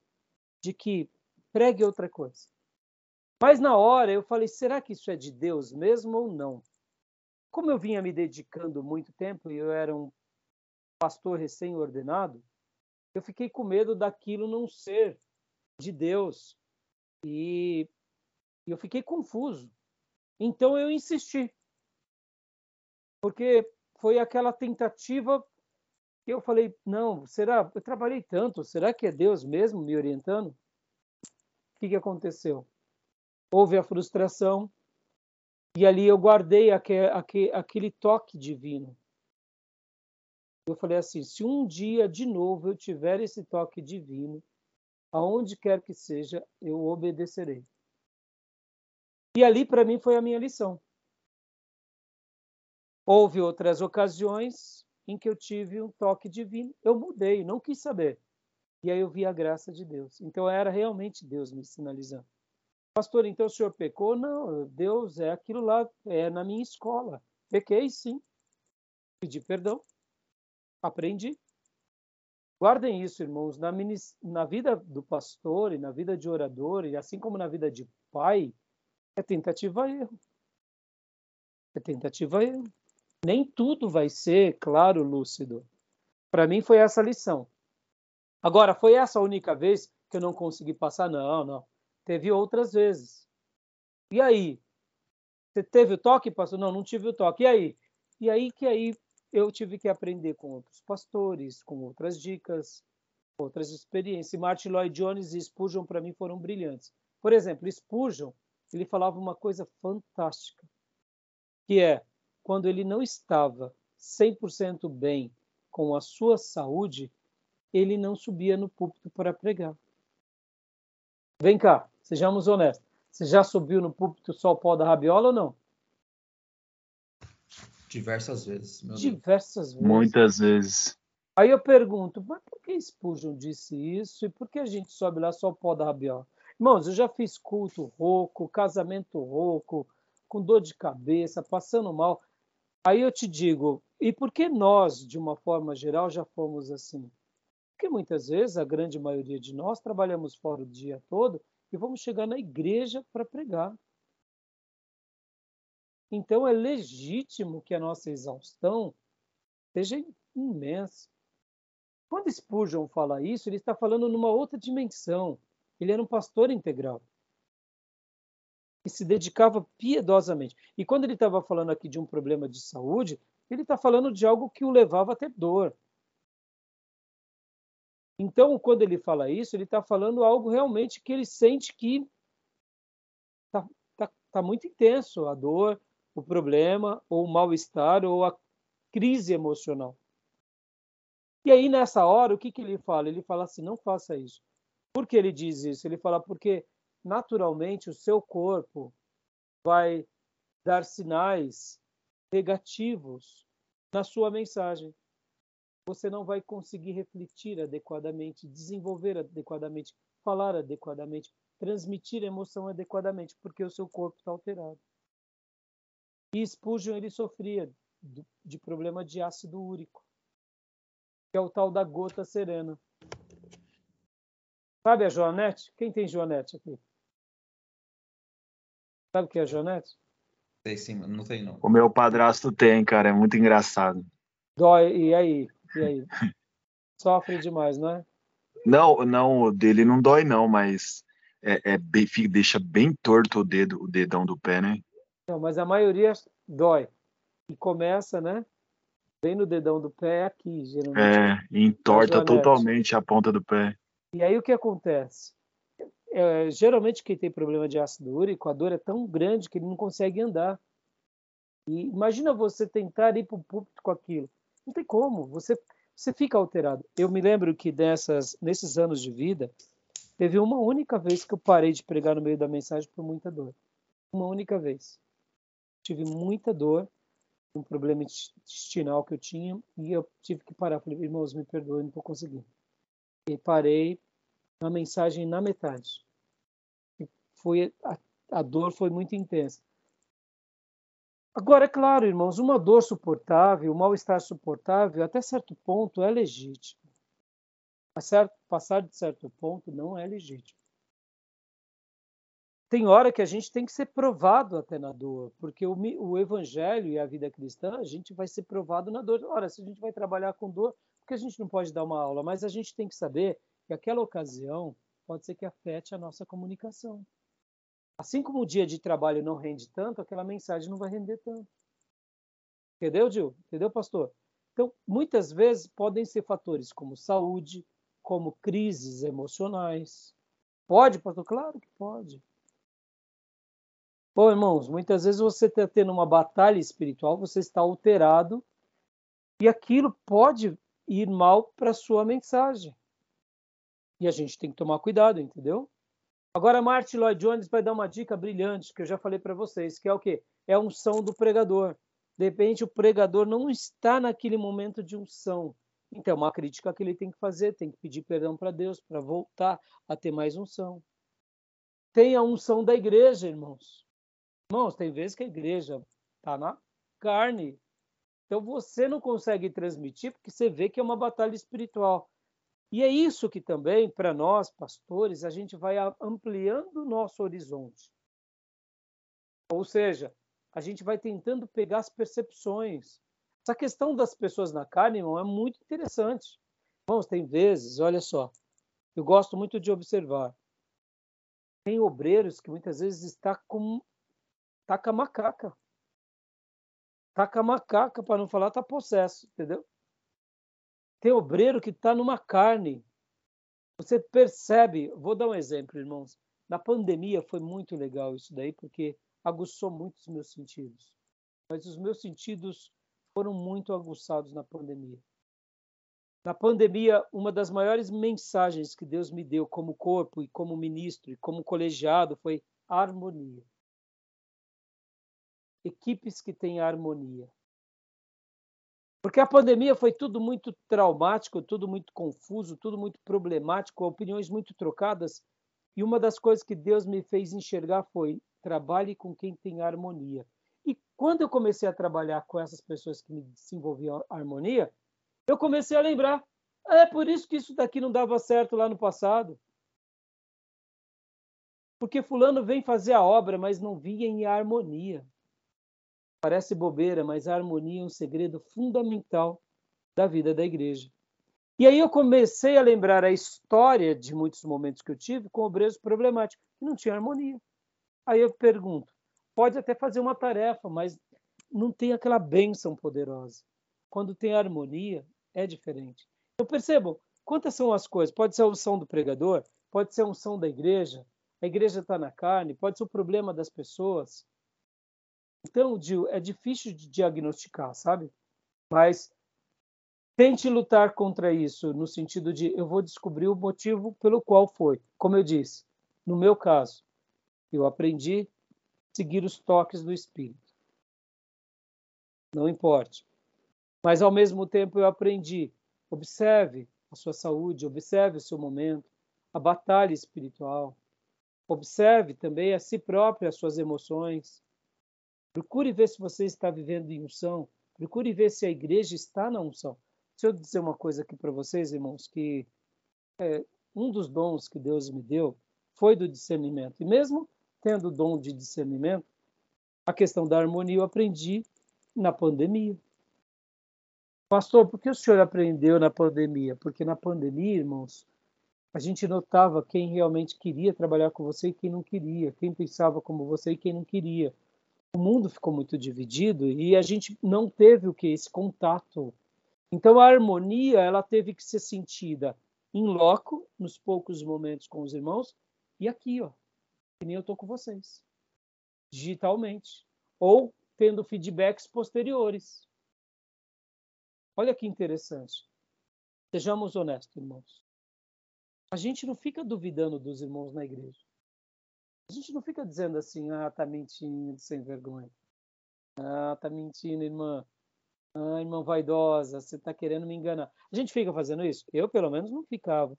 de que pregue outra coisa. Mas na hora eu falei, será que isso é de Deus mesmo ou não? Como eu vinha me dedicando muito tempo e eu era um pastor recém-ordenado, eu fiquei com medo daquilo não ser de Deus. E eu fiquei confuso. Então eu insisti. Porque foi aquela tentativa que eu falei: não, será? Eu trabalhei tanto, será que é Deus mesmo me orientando? O que, que aconteceu? Houve a frustração, e ali eu guardei aquele, aquele toque divino eu falei assim: se um dia de novo eu tiver esse toque divino, aonde quer que seja, eu obedecerei. E ali para mim foi a minha lição. Houve outras ocasiões em que eu tive um toque divino, eu mudei, não quis saber. E aí eu vi a graça de Deus. Então era realmente Deus me sinalizando. Pastor, então o senhor pecou? Não, Deus é aquilo lá, é na minha escola. Pequei sim. Pedi perdão. Aprendi. Guardem isso, irmãos. Na, na vida do pastor e na vida de orador, e assim como na vida de pai, é tentativa erro. É tentativa erro. Nem tudo vai ser claro, lúcido. Para mim foi essa a lição. Agora, foi essa a única vez que eu não consegui passar? Não, não. Teve outras vezes. E aí? Você teve o toque, pastor? Não, não tive o toque. E aí? E aí que aí eu tive que aprender com outros pastores, com outras dicas, outras experiências. E Martin Lloyd Jones e Spurgeon, para mim, foram brilhantes. Por exemplo, Spurgeon, ele falava uma coisa fantástica, que é, quando ele não estava 100% bem com a sua saúde, ele não subia no púlpito para pregar. Vem cá, sejamos honestos. Você já subiu no púlpito só o pó da rabiola ou não? Diversas vezes. Diversas vezes. Muitas vezes. Aí eu pergunto, mas por que Spurgeon disse isso? E por que a gente sobe lá só o pó da rabiola? Irmãos, eu já fiz culto rouco, casamento rouco, com dor de cabeça, passando mal. Aí eu te digo, e por que nós, de uma forma geral, já fomos assim? Porque muitas vezes, a grande maioria de nós, trabalhamos fora o dia todo e vamos chegar na igreja para pregar. Então é legítimo que a nossa exaustão seja imensa. Quando Spurgeon fala isso, ele está falando numa outra dimensão. Ele era um pastor integral que se dedicava piedosamente. E quando ele estava falando aqui de um problema de saúde, ele está falando de algo que o levava a ter dor. Então, quando ele fala isso, ele está falando algo realmente que ele sente que está tá, tá muito intenso a dor, o problema, ou o mal-estar, ou a crise emocional. E aí, nessa hora, o que, que ele fala? Ele fala assim: não faça isso. Por que ele diz isso? Ele fala porque, naturalmente, o seu corpo vai dar sinais negativos na sua mensagem você não vai conseguir refletir adequadamente, desenvolver adequadamente, falar adequadamente, transmitir emoção adequadamente, porque o seu corpo está alterado. E Spurgeon ele sofria de problema de ácido úrico, que é o tal da gota serena. Sabe a Joanete? Quem tem Joanete aqui? Sabe o que é a Joanete? Sei sim, não sei não. O meu padrasto tem, cara, é muito engraçado. Dói, e aí? E aí? Sofre demais, não é? Não, não, o dele não dói não, mas é, é bem, deixa bem torto o dedo, o dedão do pé, né? Não, mas a maioria dói. E começa, né? Bem no dedão do pé aqui, geralmente. É, entorta totalmente a ponta do pé. E aí o que acontece? É, geralmente quem tem problema de ácido úrico, a dor é tão grande que ele não consegue andar. E imagina você tentar ir para o púlpito com aquilo. Não tem como, você, você fica alterado. Eu me lembro que dessas, nesses anos de vida, teve uma única vez que eu parei de pregar no meio da mensagem por muita dor. Uma única vez. Tive muita dor, um problema intestinal que eu tinha, e eu tive que parar. Falei, irmãos, me perdoem, não estou conseguindo. E parei a mensagem na metade. E foi, a, a dor foi muito intensa. Agora, é claro, irmãos, uma dor suportável, um mal-estar suportável, até certo ponto é legítimo. Passar de certo ponto não é legítimo. Tem hora que a gente tem que ser provado até na dor, porque o, o evangelho e a vida cristã, a gente vai ser provado na dor. Ora, se a gente vai trabalhar com dor, porque a gente não pode dar uma aula, mas a gente tem que saber que aquela ocasião pode ser que afete a nossa comunicação. Assim como o dia de trabalho não rende tanto, aquela mensagem não vai render tanto. Entendeu, Gil? Entendeu, pastor? Então, muitas vezes podem ser fatores como saúde, como crises emocionais. Pode, pastor? Claro que pode. Bom, irmãos, muitas vezes você está tendo uma batalha espiritual, você está alterado e aquilo pode ir mal para a sua mensagem. E a gente tem que tomar cuidado, entendeu? Agora, Martin Lloyd Jones vai dar uma dica brilhante que eu já falei para vocês, que é o quê? É a unção do pregador. De repente, o pregador não está naquele momento de unção. Então, uma crítica que ele tem que fazer, tem que pedir perdão para Deus para voltar a ter mais unção. Tem a unção da igreja, irmãos. Irmãos, tem vezes que a igreja está na carne. Então, você não consegue transmitir porque você vê que é uma batalha espiritual. E é isso que também, para nós, pastores, a gente vai ampliando o nosso horizonte. Ou seja, a gente vai tentando pegar as percepções. Essa questão das pessoas na carne, irmão, é muito interessante. Irmãos, tem vezes, olha só, eu gosto muito de observar. Tem obreiros que muitas vezes está com taca macaca. Taca macaca, para não falar, tá possesso, entendeu? Tem obreiro que está numa carne. Você percebe, vou dar um exemplo, irmãos. Na pandemia foi muito legal isso daí, porque aguçou muito os meus sentidos. Mas os meus sentidos foram muito aguçados na pandemia. Na pandemia, uma das maiores mensagens que Deus me deu como corpo e como ministro e como colegiado foi harmonia. Equipes que têm harmonia. Porque a pandemia foi tudo muito traumático, tudo muito confuso, tudo muito problemático, opiniões muito trocadas. E uma das coisas que Deus me fez enxergar foi: trabalhe com quem tem harmonia. E quando eu comecei a trabalhar com essas pessoas que me desenvolviam harmonia, eu comecei a lembrar: é por isso que isso daqui não dava certo lá no passado. Porque Fulano vem fazer a obra, mas não vinha em harmonia. Parece bobeira, mas a harmonia é um segredo fundamental da vida da igreja. E aí eu comecei a lembrar a história de muitos momentos que eu tive com obreiros problemáticos, que não tinha harmonia. Aí eu pergunto, pode até fazer uma tarefa, mas não tem aquela bênção poderosa. Quando tem harmonia, é diferente. Eu percebo quantas são as coisas. Pode ser a unção do pregador, pode ser a unção da igreja, a igreja está na carne, pode ser o problema das pessoas. Então, Gil, é difícil de diagnosticar, sabe? Mas tente lutar contra isso, no sentido de eu vou descobrir o motivo pelo qual foi. Como eu disse, no meu caso, eu aprendi a seguir os toques do Espírito. Não importe. Mas, ao mesmo tempo, eu aprendi. Observe a sua saúde, observe o seu momento, a batalha espiritual. Observe também a si próprio, as suas emoções. Procure ver se você está vivendo em unção. Procure ver se a igreja está na unção. Deixa eu dizer uma coisa aqui para vocês, irmãos, que é, um dos dons que Deus me deu foi do discernimento. E mesmo tendo o dom de discernimento, a questão da harmonia eu aprendi na pandemia. Pastor, por que o senhor aprendeu na pandemia? Porque na pandemia, irmãos, a gente notava quem realmente queria trabalhar com você e quem não queria, quem pensava como você e quem não queria. O mundo ficou muito dividido e a gente não teve o que esse contato. Então a harmonia ela teve que ser sentida em loco, nos poucos momentos com os irmãos e aqui, ó, que nem eu tô com vocês, digitalmente ou tendo feedbacks posteriores. Olha que interessante. Sejamos honestos, irmãos. A gente não fica duvidando dos irmãos na igreja. A gente não fica dizendo assim, ah, tá mentindo, sem vergonha. Ah, tá mentindo, irmã. Ah, irmã vaidosa, você tá querendo me enganar. A gente fica fazendo isso? Eu, pelo menos, não ficava.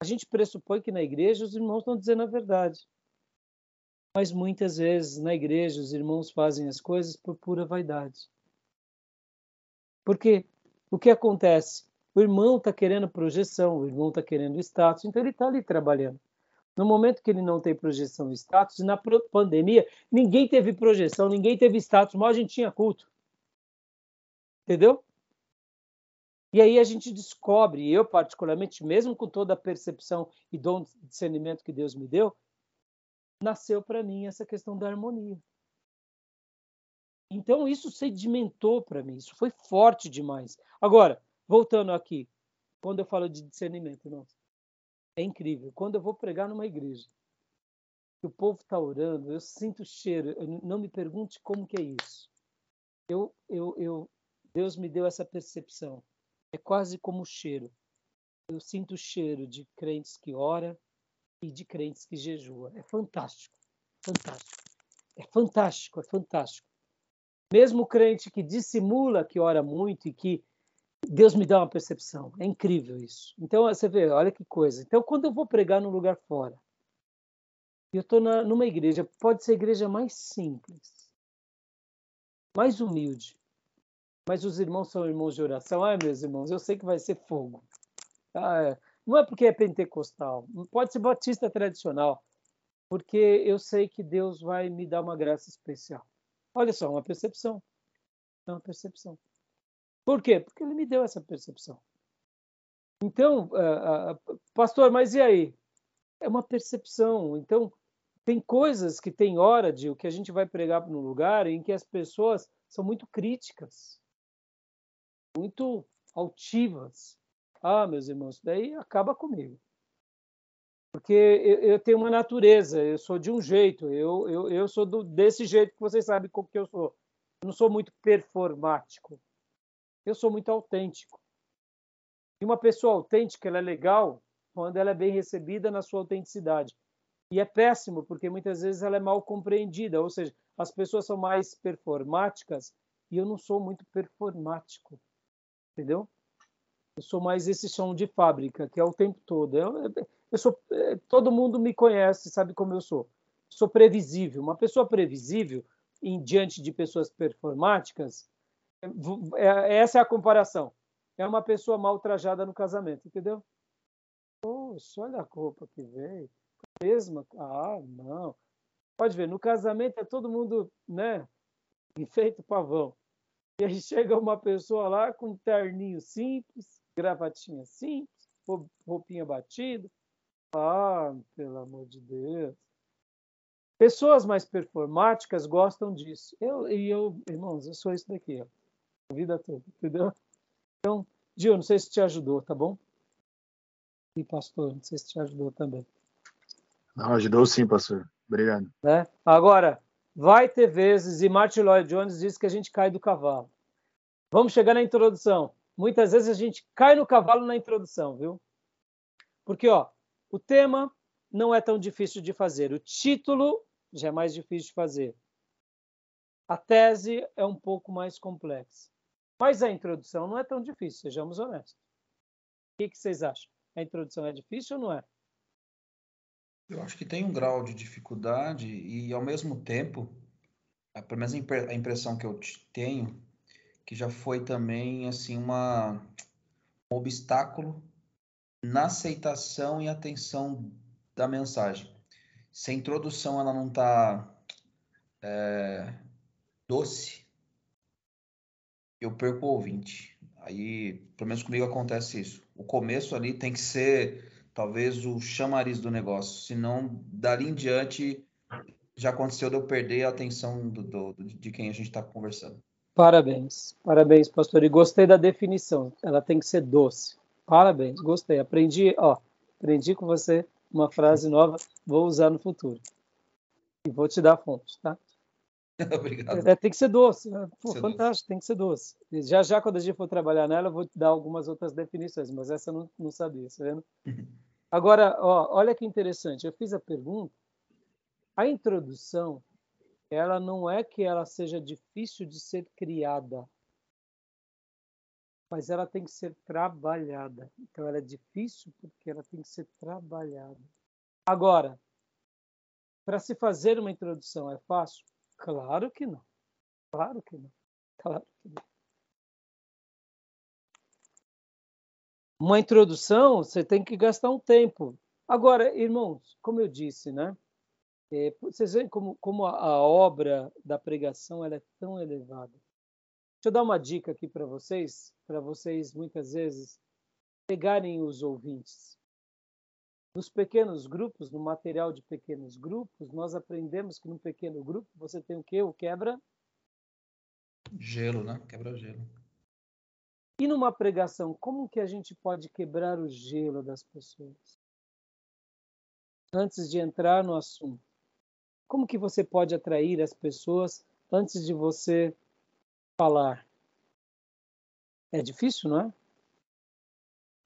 A gente pressupõe que na igreja os irmãos estão dizendo a verdade. Mas muitas vezes na igreja os irmãos fazem as coisas por pura vaidade. Porque o que acontece? O irmão está querendo projeção, o irmão está querendo status, então ele está ali trabalhando. No momento que ele não tem projeção e status, na pandemia, ninguém teve projeção, ninguém teve status, mal a gente tinha culto. Entendeu? E aí a gente descobre, eu particularmente, mesmo com toda a percepção e dom de discernimento que Deus me deu, nasceu para mim essa questão da harmonia. Então isso sedimentou para mim, isso foi forte demais. Agora, voltando aqui, quando eu falo de discernimento, nossa, é incrível. Quando eu vou pregar numa igreja, o povo está orando, eu sinto o cheiro. Não me pergunte como que é isso. Eu, eu, eu, Deus me deu essa percepção. É quase como o cheiro. Eu sinto o cheiro de crentes que ora e de crentes que jejua. É fantástico, fantástico. É fantástico, é fantástico. Mesmo o crente que dissimula que ora muito e que Deus me dá uma percepção. É incrível isso. Então, você vê, olha que coisa. Então, quando eu vou pregar num lugar fora, eu estou numa igreja, pode ser a igreja mais simples, mais humilde, mas os irmãos são irmãos de oração. Ai, meus irmãos, eu sei que vai ser fogo. Ah, é. Não é porque é pentecostal, pode ser batista tradicional, porque eu sei que Deus vai me dar uma graça especial. Olha só, uma percepção. É uma percepção. Por quê? Porque ele me deu essa percepção. Então, uh, uh, pastor, mas e aí? É uma percepção. Então, tem coisas que tem hora de o que a gente vai pregar no lugar em que as pessoas são muito críticas, muito altivas. Ah, meus irmãos, daí acaba comigo. Porque eu, eu, tenho uma natureza, eu sou de um jeito, eu, eu, eu sou do, desse jeito que vocês sabem como que eu sou. Eu não sou muito performático. Eu sou muito autêntico. E uma pessoa autêntica, ela é legal quando ela é bem recebida na sua autenticidade. E é péssimo porque muitas vezes ela é mal compreendida, ou seja, as pessoas são mais performáticas e eu não sou muito performático. entendeu? Eu sou mais esse som de fábrica, que é o tempo todo. Eu, eu sou, é, todo mundo me conhece, sabe como eu sou. Sou previsível. Uma pessoa previsível, em diante de pessoas performáticas, essa é a comparação. É uma pessoa mal trajada no casamento, entendeu? Poxa, olha a roupa que veio. Mesma. Ah, não. Pode ver, no casamento é todo mundo, né? Enfeito pavão. E aí chega uma pessoa lá com terninho simples, gravatinha simples, roupinha batida. Ah, pelo amor de Deus. Pessoas mais performáticas gostam disso. Eu, e eu, irmãos, eu sou isso daqui, ó, a vida toda, entendeu? Então, Gil, não sei se te ajudou, tá bom? E pastor, não sei se te ajudou também. Não, ajudou sim, pastor. Obrigado. Né? Agora, vai ter vezes, e Martin Lloyd Jones diz que a gente cai do cavalo. Vamos chegar na introdução. Muitas vezes a gente cai no cavalo na introdução, viu? Porque, ó, o tema não é tão difícil de fazer. O título já é mais difícil de fazer. A tese é um pouco mais complexa. Mas a introdução não é tão difícil, sejamos honestos. O que, que vocês acham? A introdução é difícil ou não é? Eu acho que tem um grau de dificuldade e, ao mesmo tempo, pelo menos a impressão que eu tenho, que já foi também assim uma um obstáculo na aceitação e atenção da mensagem. Se a introdução ela não está é, doce, eu perco o ouvinte. Aí, pelo menos comigo acontece isso. O começo ali tem que ser talvez o chamariz do negócio, senão dali em diante já aconteceu de eu perder a atenção do, do de quem a gente está conversando. Parabéns, parabéns, pastor. E gostei da definição. Ela tem que ser doce. Parabéns, gostei. Aprendi, ó, aprendi com você uma frase nova, vou usar no futuro. E vou te dar fontes, tá? Obrigado. É, tem que ser doce. Né? Pô, ser fantástico, doce. tem que ser doce. E já já, quando a gente for trabalhar nela, eu vou dar algumas outras definições, mas essa eu não, não sabia, tá vendo? Agora, ó, olha que interessante. Eu fiz a pergunta. A introdução, ela não é que ela seja difícil de ser criada, mas ela tem que ser trabalhada. Então, ela é difícil porque ela tem que ser trabalhada. Agora, para se fazer uma introdução é fácil? Claro que não. Claro que não. Claro que não. Uma introdução, você tem que gastar um tempo. Agora, irmãos, como eu disse, né? É, vocês veem como, como a, a, obra da pregação ela é tão elevada. Deixa eu dar uma dica aqui para vocês, para vocês muitas vezes pegarem os ouvintes. Nos pequenos grupos, no material de pequenos grupos, nós aprendemos que num pequeno grupo você tem o quê? O quebra? Gelo, né? Quebra-gelo. E numa pregação, como que a gente pode quebrar o gelo das pessoas? Antes de entrar no assunto. Como que você pode atrair as pessoas antes de você falar? É difícil, não é? O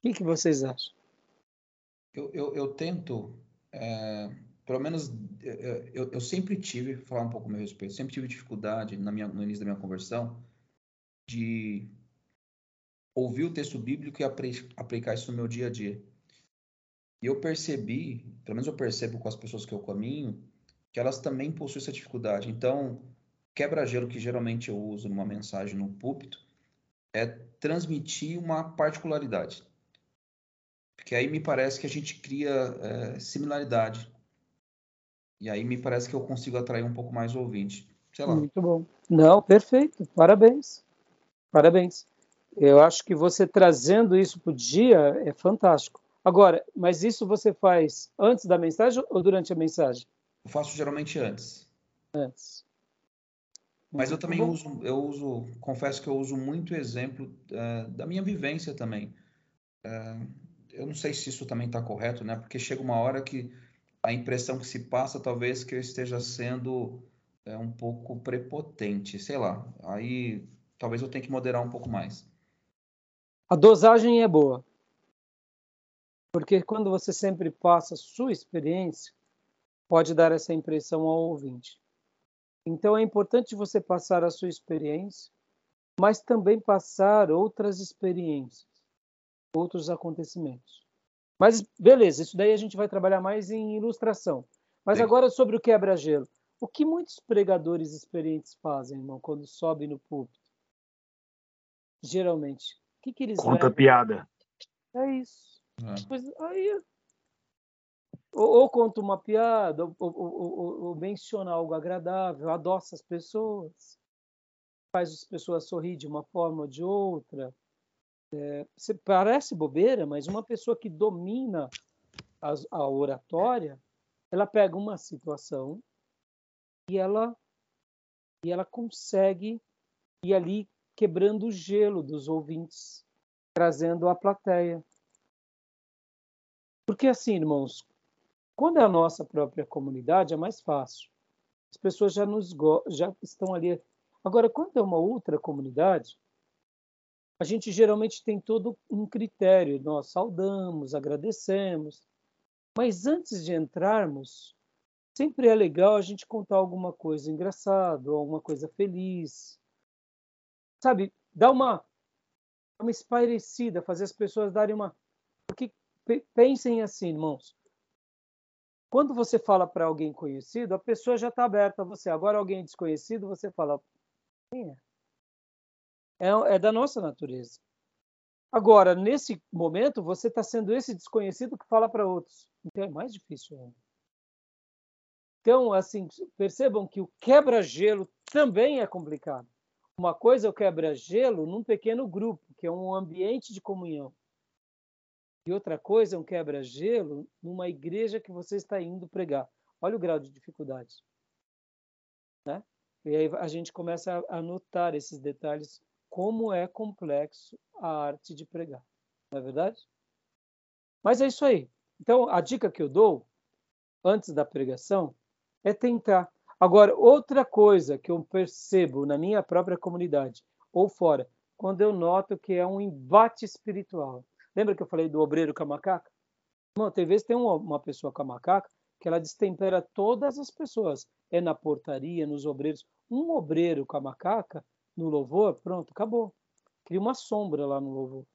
que, que vocês acham? Eu, eu, eu tento, é, pelo menos, eu, eu, sempre tive, falar um pouco a meu respeito, sempre tive dificuldade na minha, no início da minha conversão de ouvir o texto bíblico e aplicar isso no meu dia a dia. E eu percebi, pelo menos eu percebo com as pessoas que eu caminho, que elas também possuem essa dificuldade. Então, quebra-gelo que geralmente eu uso numa mensagem no púlpito é transmitir uma particularidade. Porque aí me parece que a gente cria é, similaridade. E aí me parece que eu consigo atrair um pouco mais o ouvinte. Sei lá. Muito bom. Não, perfeito. Parabéns. Parabéns. Eu acho que você trazendo isso para o dia é fantástico. Agora, mas isso você faz antes da mensagem ou durante a mensagem? Eu faço geralmente antes. Antes. Mas eu também uso, eu uso, confesso que eu uso muito exemplo uh, da minha vivência também. Uh, eu não sei se isso também está correto, né? Porque chega uma hora que a impressão que se passa talvez que eu esteja sendo é, um pouco prepotente, sei lá. Aí talvez eu tenha que moderar um pouco mais. A dosagem é boa. Porque quando você sempre passa a sua experiência, pode dar essa impressão ao ouvinte. Então é importante você passar a sua experiência mas também passar outras experiências, outros acontecimentos. Mas beleza, isso daí a gente vai trabalhar mais em ilustração. Mas Sim. agora sobre o quebra-gelo. O que muitos pregadores experientes fazem, irmão, quando sobem no púlpito? Geralmente, o que, que eles Conta levam? piada. É isso. É. Pois, aí, ou, ou, conta uma piada, ou, ou, ou, menciona algo agradável, adoça as pessoas, faz as pessoas sorrir de uma forma ou de outra. É, parece bobeira, mas uma pessoa que domina a, a oratória, ela pega uma situação e ela e ela consegue ir ali quebrando o gelo dos ouvintes, trazendo a plateia. Porque assim, irmãos, quando é a nossa própria comunidade é mais fácil. As pessoas já nos já estão ali. Agora, quando é uma outra comunidade, a gente geralmente tem todo um critério. Nós saudamos, agradecemos, mas antes de entrarmos, sempre é legal a gente contar alguma coisa engraçada, alguma coisa feliz. Sabe, dar uma, uma espairecida, fazer as pessoas darem uma. Porque pensem assim, irmãos. Quando você fala para alguém conhecido, a pessoa já está aberta a você. Agora, alguém desconhecido, você fala: quem é? É, é da nossa natureza. Agora, nesse momento, você está sendo esse desconhecido que fala para outros. Então é mais difícil ainda. Então, assim, percebam que o quebra-gelo também é complicado. Uma coisa é o quebra-gelo num pequeno grupo, que é um ambiente de comunhão. E outra coisa é um quebra-gelo numa igreja que você está indo pregar. Olha o grau de dificuldade. Né? E aí a gente começa a notar esses detalhes, como é complexo a arte de pregar. Não é verdade? Mas é isso aí. Então, a dica que eu dou antes da pregação é tentar. Agora, outra coisa que eu percebo na minha própria comunidade ou fora, quando eu noto que é um embate espiritual. Lembra que eu falei do obreiro com a macaca? Não, tem vezes tem uma pessoa com a macaca que ela destempera todas as pessoas. É na portaria, nos obreiros. Um obreiro com a macaca no louvor, pronto, acabou. Cria uma sombra lá no louvor.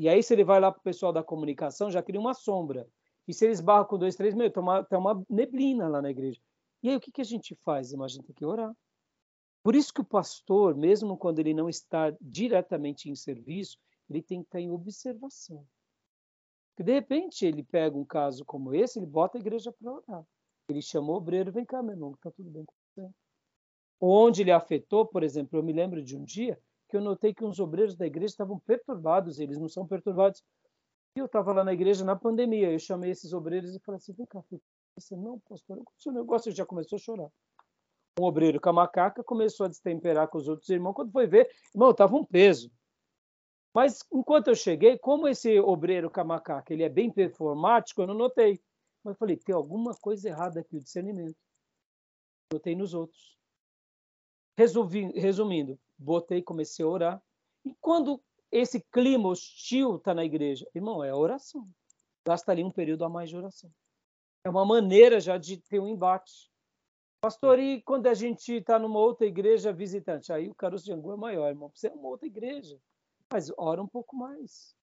E aí, se ele vai lá para o pessoal da comunicação, já cria uma sombra. E se eles barram com dois, três, meu, tem uma, tem uma neblina lá na igreja. E aí o que, que a gente faz? Imagina, tem que orar. Por isso que o pastor, mesmo quando ele não está diretamente em serviço, ele tem que estar em observação. Porque de repente ele pega um caso como esse, ele bota a igreja para orar. Ele chama o obreiro, vem cá, meu irmão, está tudo bem com você. Onde ele afetou, por exemplo, eu me lembro de um dia que eu notei que uns obreiros da igreja estavam perturbados, eles não são perturbados eu estava lá na igreja na pandemia, eu chamei esses obreiros e falei assim, vem cá, filho. Disse, não, pastor, o seu negócio já começou a chorar. Um obreiro com a macaca começou a destemperar com os outros irmãos. Quando foi ver, irmão, estava um peso. Mas enquanto eu cheguei, como esse obreiro com a macaca ele é bem performático, eu não notei. Mas eu falei, tem alguma coisa errada aqui, o discernimento. Notei nos outros. Resolvi, resumindo, botei, comecei a orar. E quando esse clima hostil está na igreja? Irmão, é a oração. Gasta ali um período a mais de oração. É uma maneira já de ter um embate. Pastor, e quando a gente está numa outra igreja visitante? Aí o caroço de angu é maior, irmão. Você é uma outra igreja. Mas ora um pouco mais.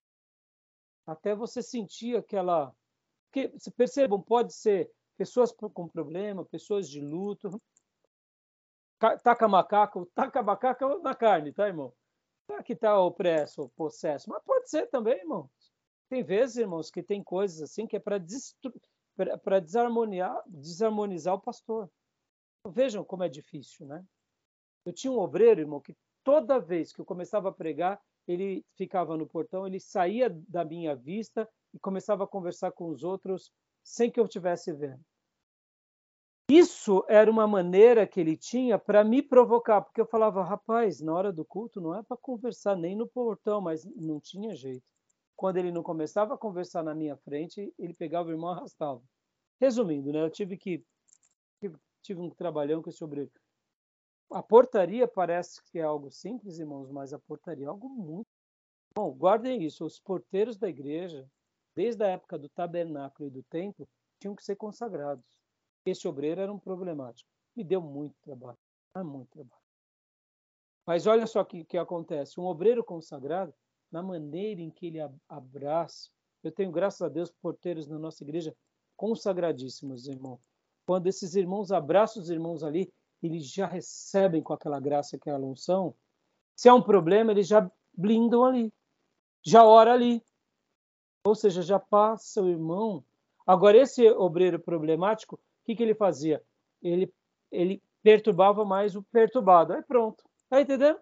Até você sentir aquela. Porque, percebam, pode ser pessoas com problema, pessoas de luto. Taca macaco, taca macaco na carne, tá, irmão? Será que está opresso, possesso? Mas pode ser também, irmãos. Tem vezes, irmãos, que tem coisas assim que é para destru... desarmonizar, desarmonizar o pastor. Então, vejam como é difícil, né? Eu tinha um obreiro, irmão, que toda vez que eu começava a pregar, ele ficava no portão, ele saía da minha vista e começava a conversar com os outros sem que eu estivesse vendo. Isso era uma maneira que ele tinha para me provocar, porque eu falava, rapaz, na hora do culto não é para conversar nem no portão, mas não tinha jeito. Quando ele não começava a conversar na minha frente, ele pegava o irmão e arrastava. Resumindo, né, eu tive que tive, um trabalhão com esse obreiro. A portaria parece que é algo simples, irmãos, mas a portaria é algo muito bom. Guardem isso, os porteiros da igreja, desde a época do tabernáculo e do templo, tinham que ser consagrados esse obreiro era um problemático. Me deu muito trabalho, muito trabalho. Mas olha só o que, que acontece. Um obreiro consagrado, na maneira em que ele abraça, eu tenho, graças a Deus, porteiros na nossa igreja consagradíssimos, irmão. Quando esses irmãos abraçam os irmãos ali, eles já recebem com aquela graça, aquela unção. Se há um problema, eles já blindam ali, já ora ali. Ou seja, já passa o irmão. Agora, esse obreiro problemático, que, que ele fazia? Ele, ele perturbava mais o perturbado. Aí pronto. Tá entendendo?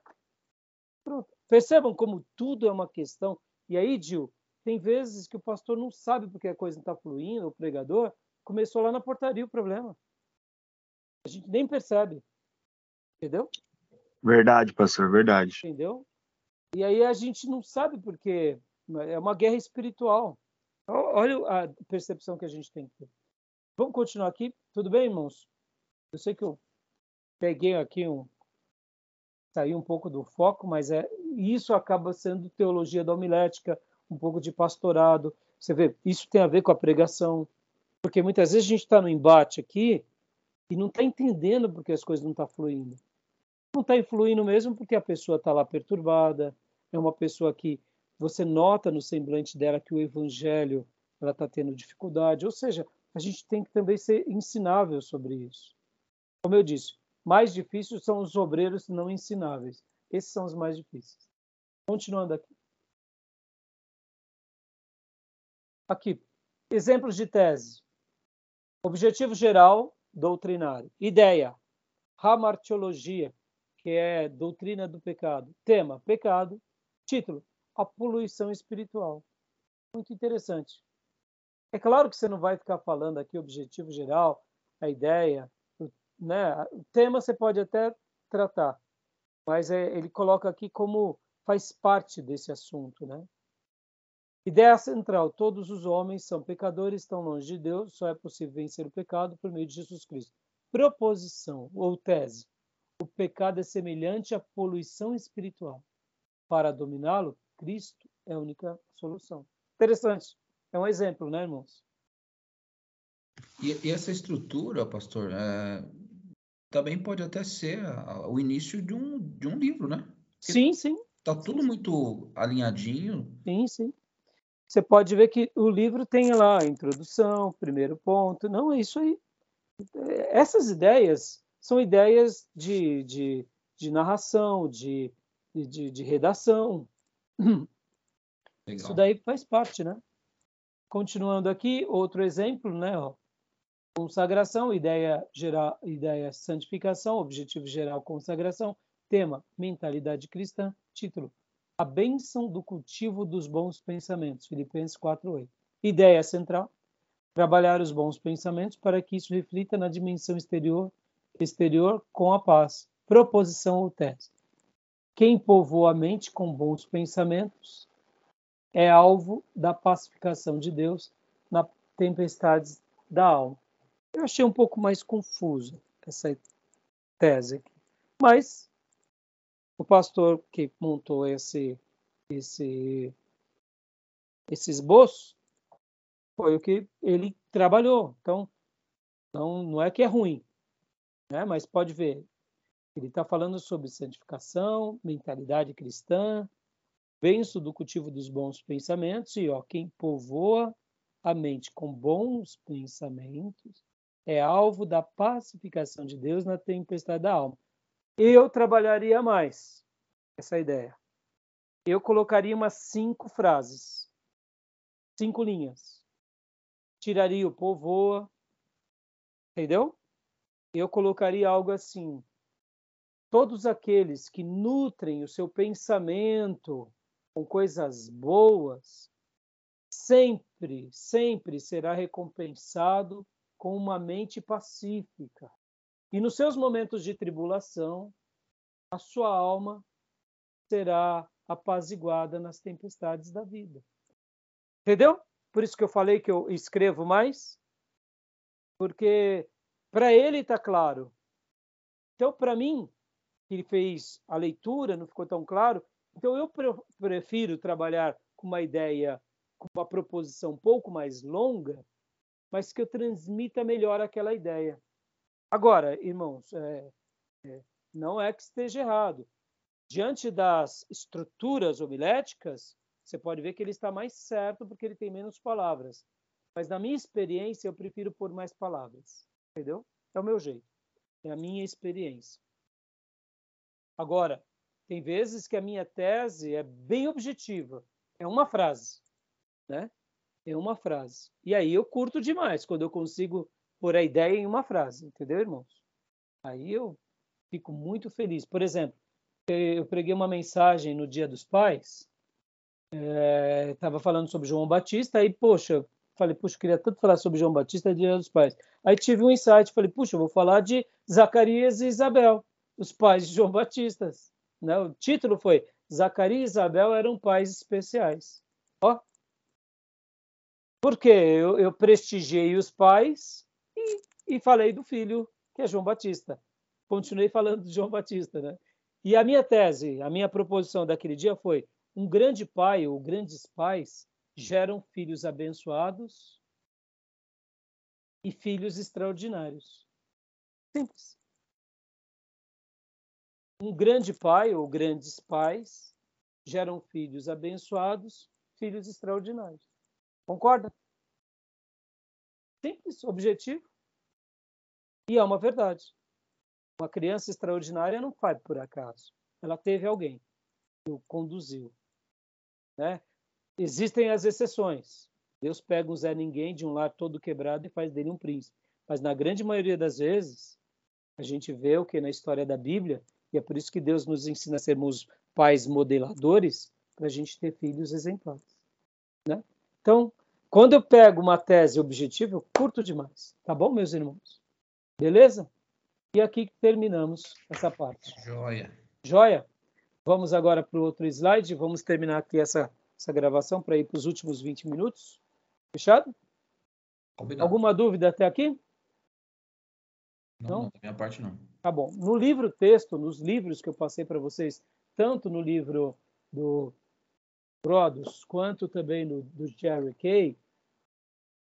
Pronto. Percebam como tudo é uma questão. E aí, Gil, tem vezes que o pastor não sabe porque a coisa não está fluindo, o pregador começou lá na portaria o problema. A gente nem percebe. Entendeu? Verdade, pastor, verdade. Entendeu? E aí a gente não sabe porque é uma guerra espiritual. Olha a percepção que a gente tem que ter. Vamos continuar aqui? Tudo bem, irmãos? Eu sei que eu peguei aqui um. Saí um pouco do foco, mas é isso acaba sendo teologia da homilética, um pouco de pastorado. Você vê, isso tem a ver com a pregação. Porque muitas vezes a gente está no embate aqui e não está entendendo porque as coisas não estão tá fluindo. Não está influindo mesmo porque a pessoa está lá perturbada, é uma pessoa que você nota no semblante dela que o evangelho ela está tendo dificuldade. Ou seja, a gente tem que também ser ensinável sobre isso. Como eu disse, mais difíceis são os obreiros não ensináveis. Esses são os mais difíceis. Continuando aqui. Aqui, exemplos de tese. Objetivo geral, doutrinário. Ideia, hamartiologia, que é doutrina do pecado. Tema, pecado. Título, a poluição espiritual. Muito interessante. É claro que você não vai ficar falando aqui objetivo geral, a ideia, né? O tema você pode até tratar, mas é, ele coloca aqui como faz parte desse assunto, né? Ideia central: todos os homens são pecadores, estão longe de Deus, só é possível vencer o pecado por meio de Jesus Cristo. Proposição ou tese: o pecado é semelhante à poluição espiritual. Para dominá-lo, Cristo é a única solução. Interessante. É um exemplo, né, irmãos? E, e essa estrutura, pastor, é, também pode até ser a, o início de um, de um livro, né? Porque sim, sim. Tá tudo muito alinhadinho. Sim, sim você pode ver que o livro tem lá introdução, primeiro ponto. Não, é isso aí. Essas ideias são ideias de, de, de narração, de, de, de redação. Legal. Isso daí faz parte, né? Continuando aqui, outro exemplo, né? Ó, consagração, ideia geral, ideia santificação, objetivo geral consagração, tema mentalidade cristã, título a bênção do cultivo dos bons pensamentos. Filipenses 4:8. Ideia central: trabalhar os bons pensamentos para que isso reflita na dimensão exterior, exterior com a paz. Proposição ou tese. Quem povoa a mente com bons pensamentos é alvo da pacificação de Deus na tempestades da alma. Eu achei um pouco mais confuso essa tese aqui. Mas o pastor que montou esse esse esse esboço foi o que ele trabalhou. Então, não, não é que é ruim, né? mas pode ver, ele está falando sobre santificação, mentalidade cristã, venço do cultivo dos bons pensamentos, e ó, quem povoa a mente com bons pensamentos é alvo da pacificação de Deus na tempestade da alma eu trabalharia mais essa ideia. Eu colocaria umas cinco frases, cinco linhas. Tiraria o povoa, entendeu? Eu colocaria algo assim: todos aqueles que nutrem o seu pensamento com coisas boas, sempre, sempre será recompensado com uma mente pacífica. E nos seus momentos de tribulação, a sua alma será apaziguada nas tempestades da vida. Entendeu? Por isso que eu falei que eu escrevo mais, porque para ele está claro. Então, para mim, que fez a leitura, não ficou tão claro, então eu prefiro trabalhar com uma ideia, com uma proposição um pouco mais longa, mas que eu transmita melhor aquela ideia. Agora, irmãos, é, é, não é que esteja errado. diante das estruturas homiléticas, você pode ver que ele está mais certo porque ele tem menos palavras. Mas na minha experiência, eu prefiro pôr mais palavras. Entendeu? É o meu jeito. É a minha experiência. Agora, tem vezes que a minha tese é bem objetiva. É uma frase, né? É uma frase. E aí eu curto demais quando eu consigo pôr a ideia em uma frase, entendeu, irmãos? Aí eu fico muito feliz. Por exemplo, eu preguei uma mensagem no Dia dos Pais, estava é, falando sobre João Batista, aí, poxa, falei, puxa, queria tanto falar sobre João Batista e Dia dos Pais. Aí tive um insight, falei, puxa, vou falar de Zacarias e Isabel, os pais de João Batista. Né? O título foi Zacarias e Isabel eram pais especiais. Ó. Porque eu, eu prestigiei os pais e, e falei do filho, que é João Batista. Continuei falando de João Batista, né? E a minha tese, a minha proposição daquele dia foi: um grande pai ou grandes pais geram filhos abençoados e filhos extraordinários. Simples. Um grande pai ou grandes pais geram filhos abençoados, filhos extraordinários. Concorda? Simples, objetivo. E é uma verdade. Uma criança extraordinária não vai por acaso. Ela teve alguém que o conduziu. Né? Existem as exceções. Deus pega um Zé Ninguém de um lar todo quebrado e faz dele um príncipe. Mas na grande maioria das vezes, a gente vê o que na história da Bíblia, e é por isso que Deus nos ensina a sermos pais modeladores, para a gente ter filhos exemplares. Né? Então, quando eu pego uma tese objetiva, eu curto demais. Tá bom, meus irmãos? Beleza? E aqui terminamos essa parte. Joia. Joia? Vamos agora para o outro slide. Vamos terminar aqui essa, essa gravação para ir para os últimos 20 minutos. Fechado? Combinado. Alguma dúvida até aqui? Não, não? não, da minha parte não. Tá bom. No livro texto, nos livros que eu passei para vocês, tanto no livro do Brodos, quanto também no do Jerry Kay,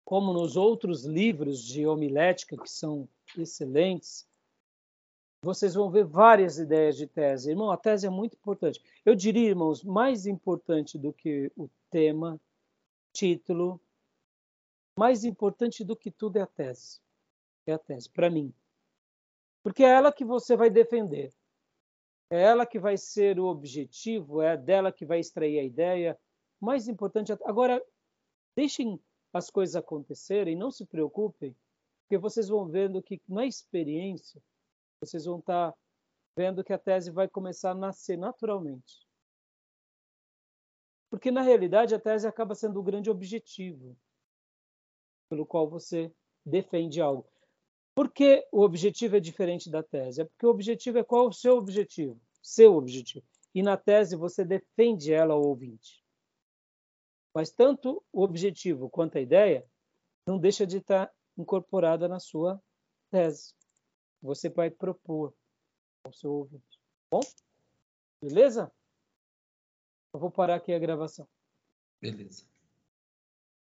como nos outros livros de homilética, que são excelentes, vocês vão ver várias ideias de tese. Irmão, a tese é muito importante. Eu diria, irmãos, mais importante do que o tema, título, mais importante do que tudo é a tese. É a tese, para mim. Porque é ela que você vai defender. É ela que vai ser o objetivo, é dela que vai extrair a ideia. Mais importante, agora, deixem as coisas acontecerem, não se preocupem, porque vocês vão vendo que na experiência vocês vão estar tá vendo que a tese vai começar a nascer naturalmente. Porque, na realidade, a tese acaba sendo o grande objetivo pelo qual você defende algo. Por que o objetivo é diferente da tese? É porque o objetivo é qual o seu objetivo? Seu objetivo. E na tese você defende ela ao ouvinte. Mas tanto o objetivo quanto a ideia não deixa de estar incorporada na sua tese você vai propor ao seu ouvinte. Bom? Beleza? Eu vou parar aqui a gravação. Beleza.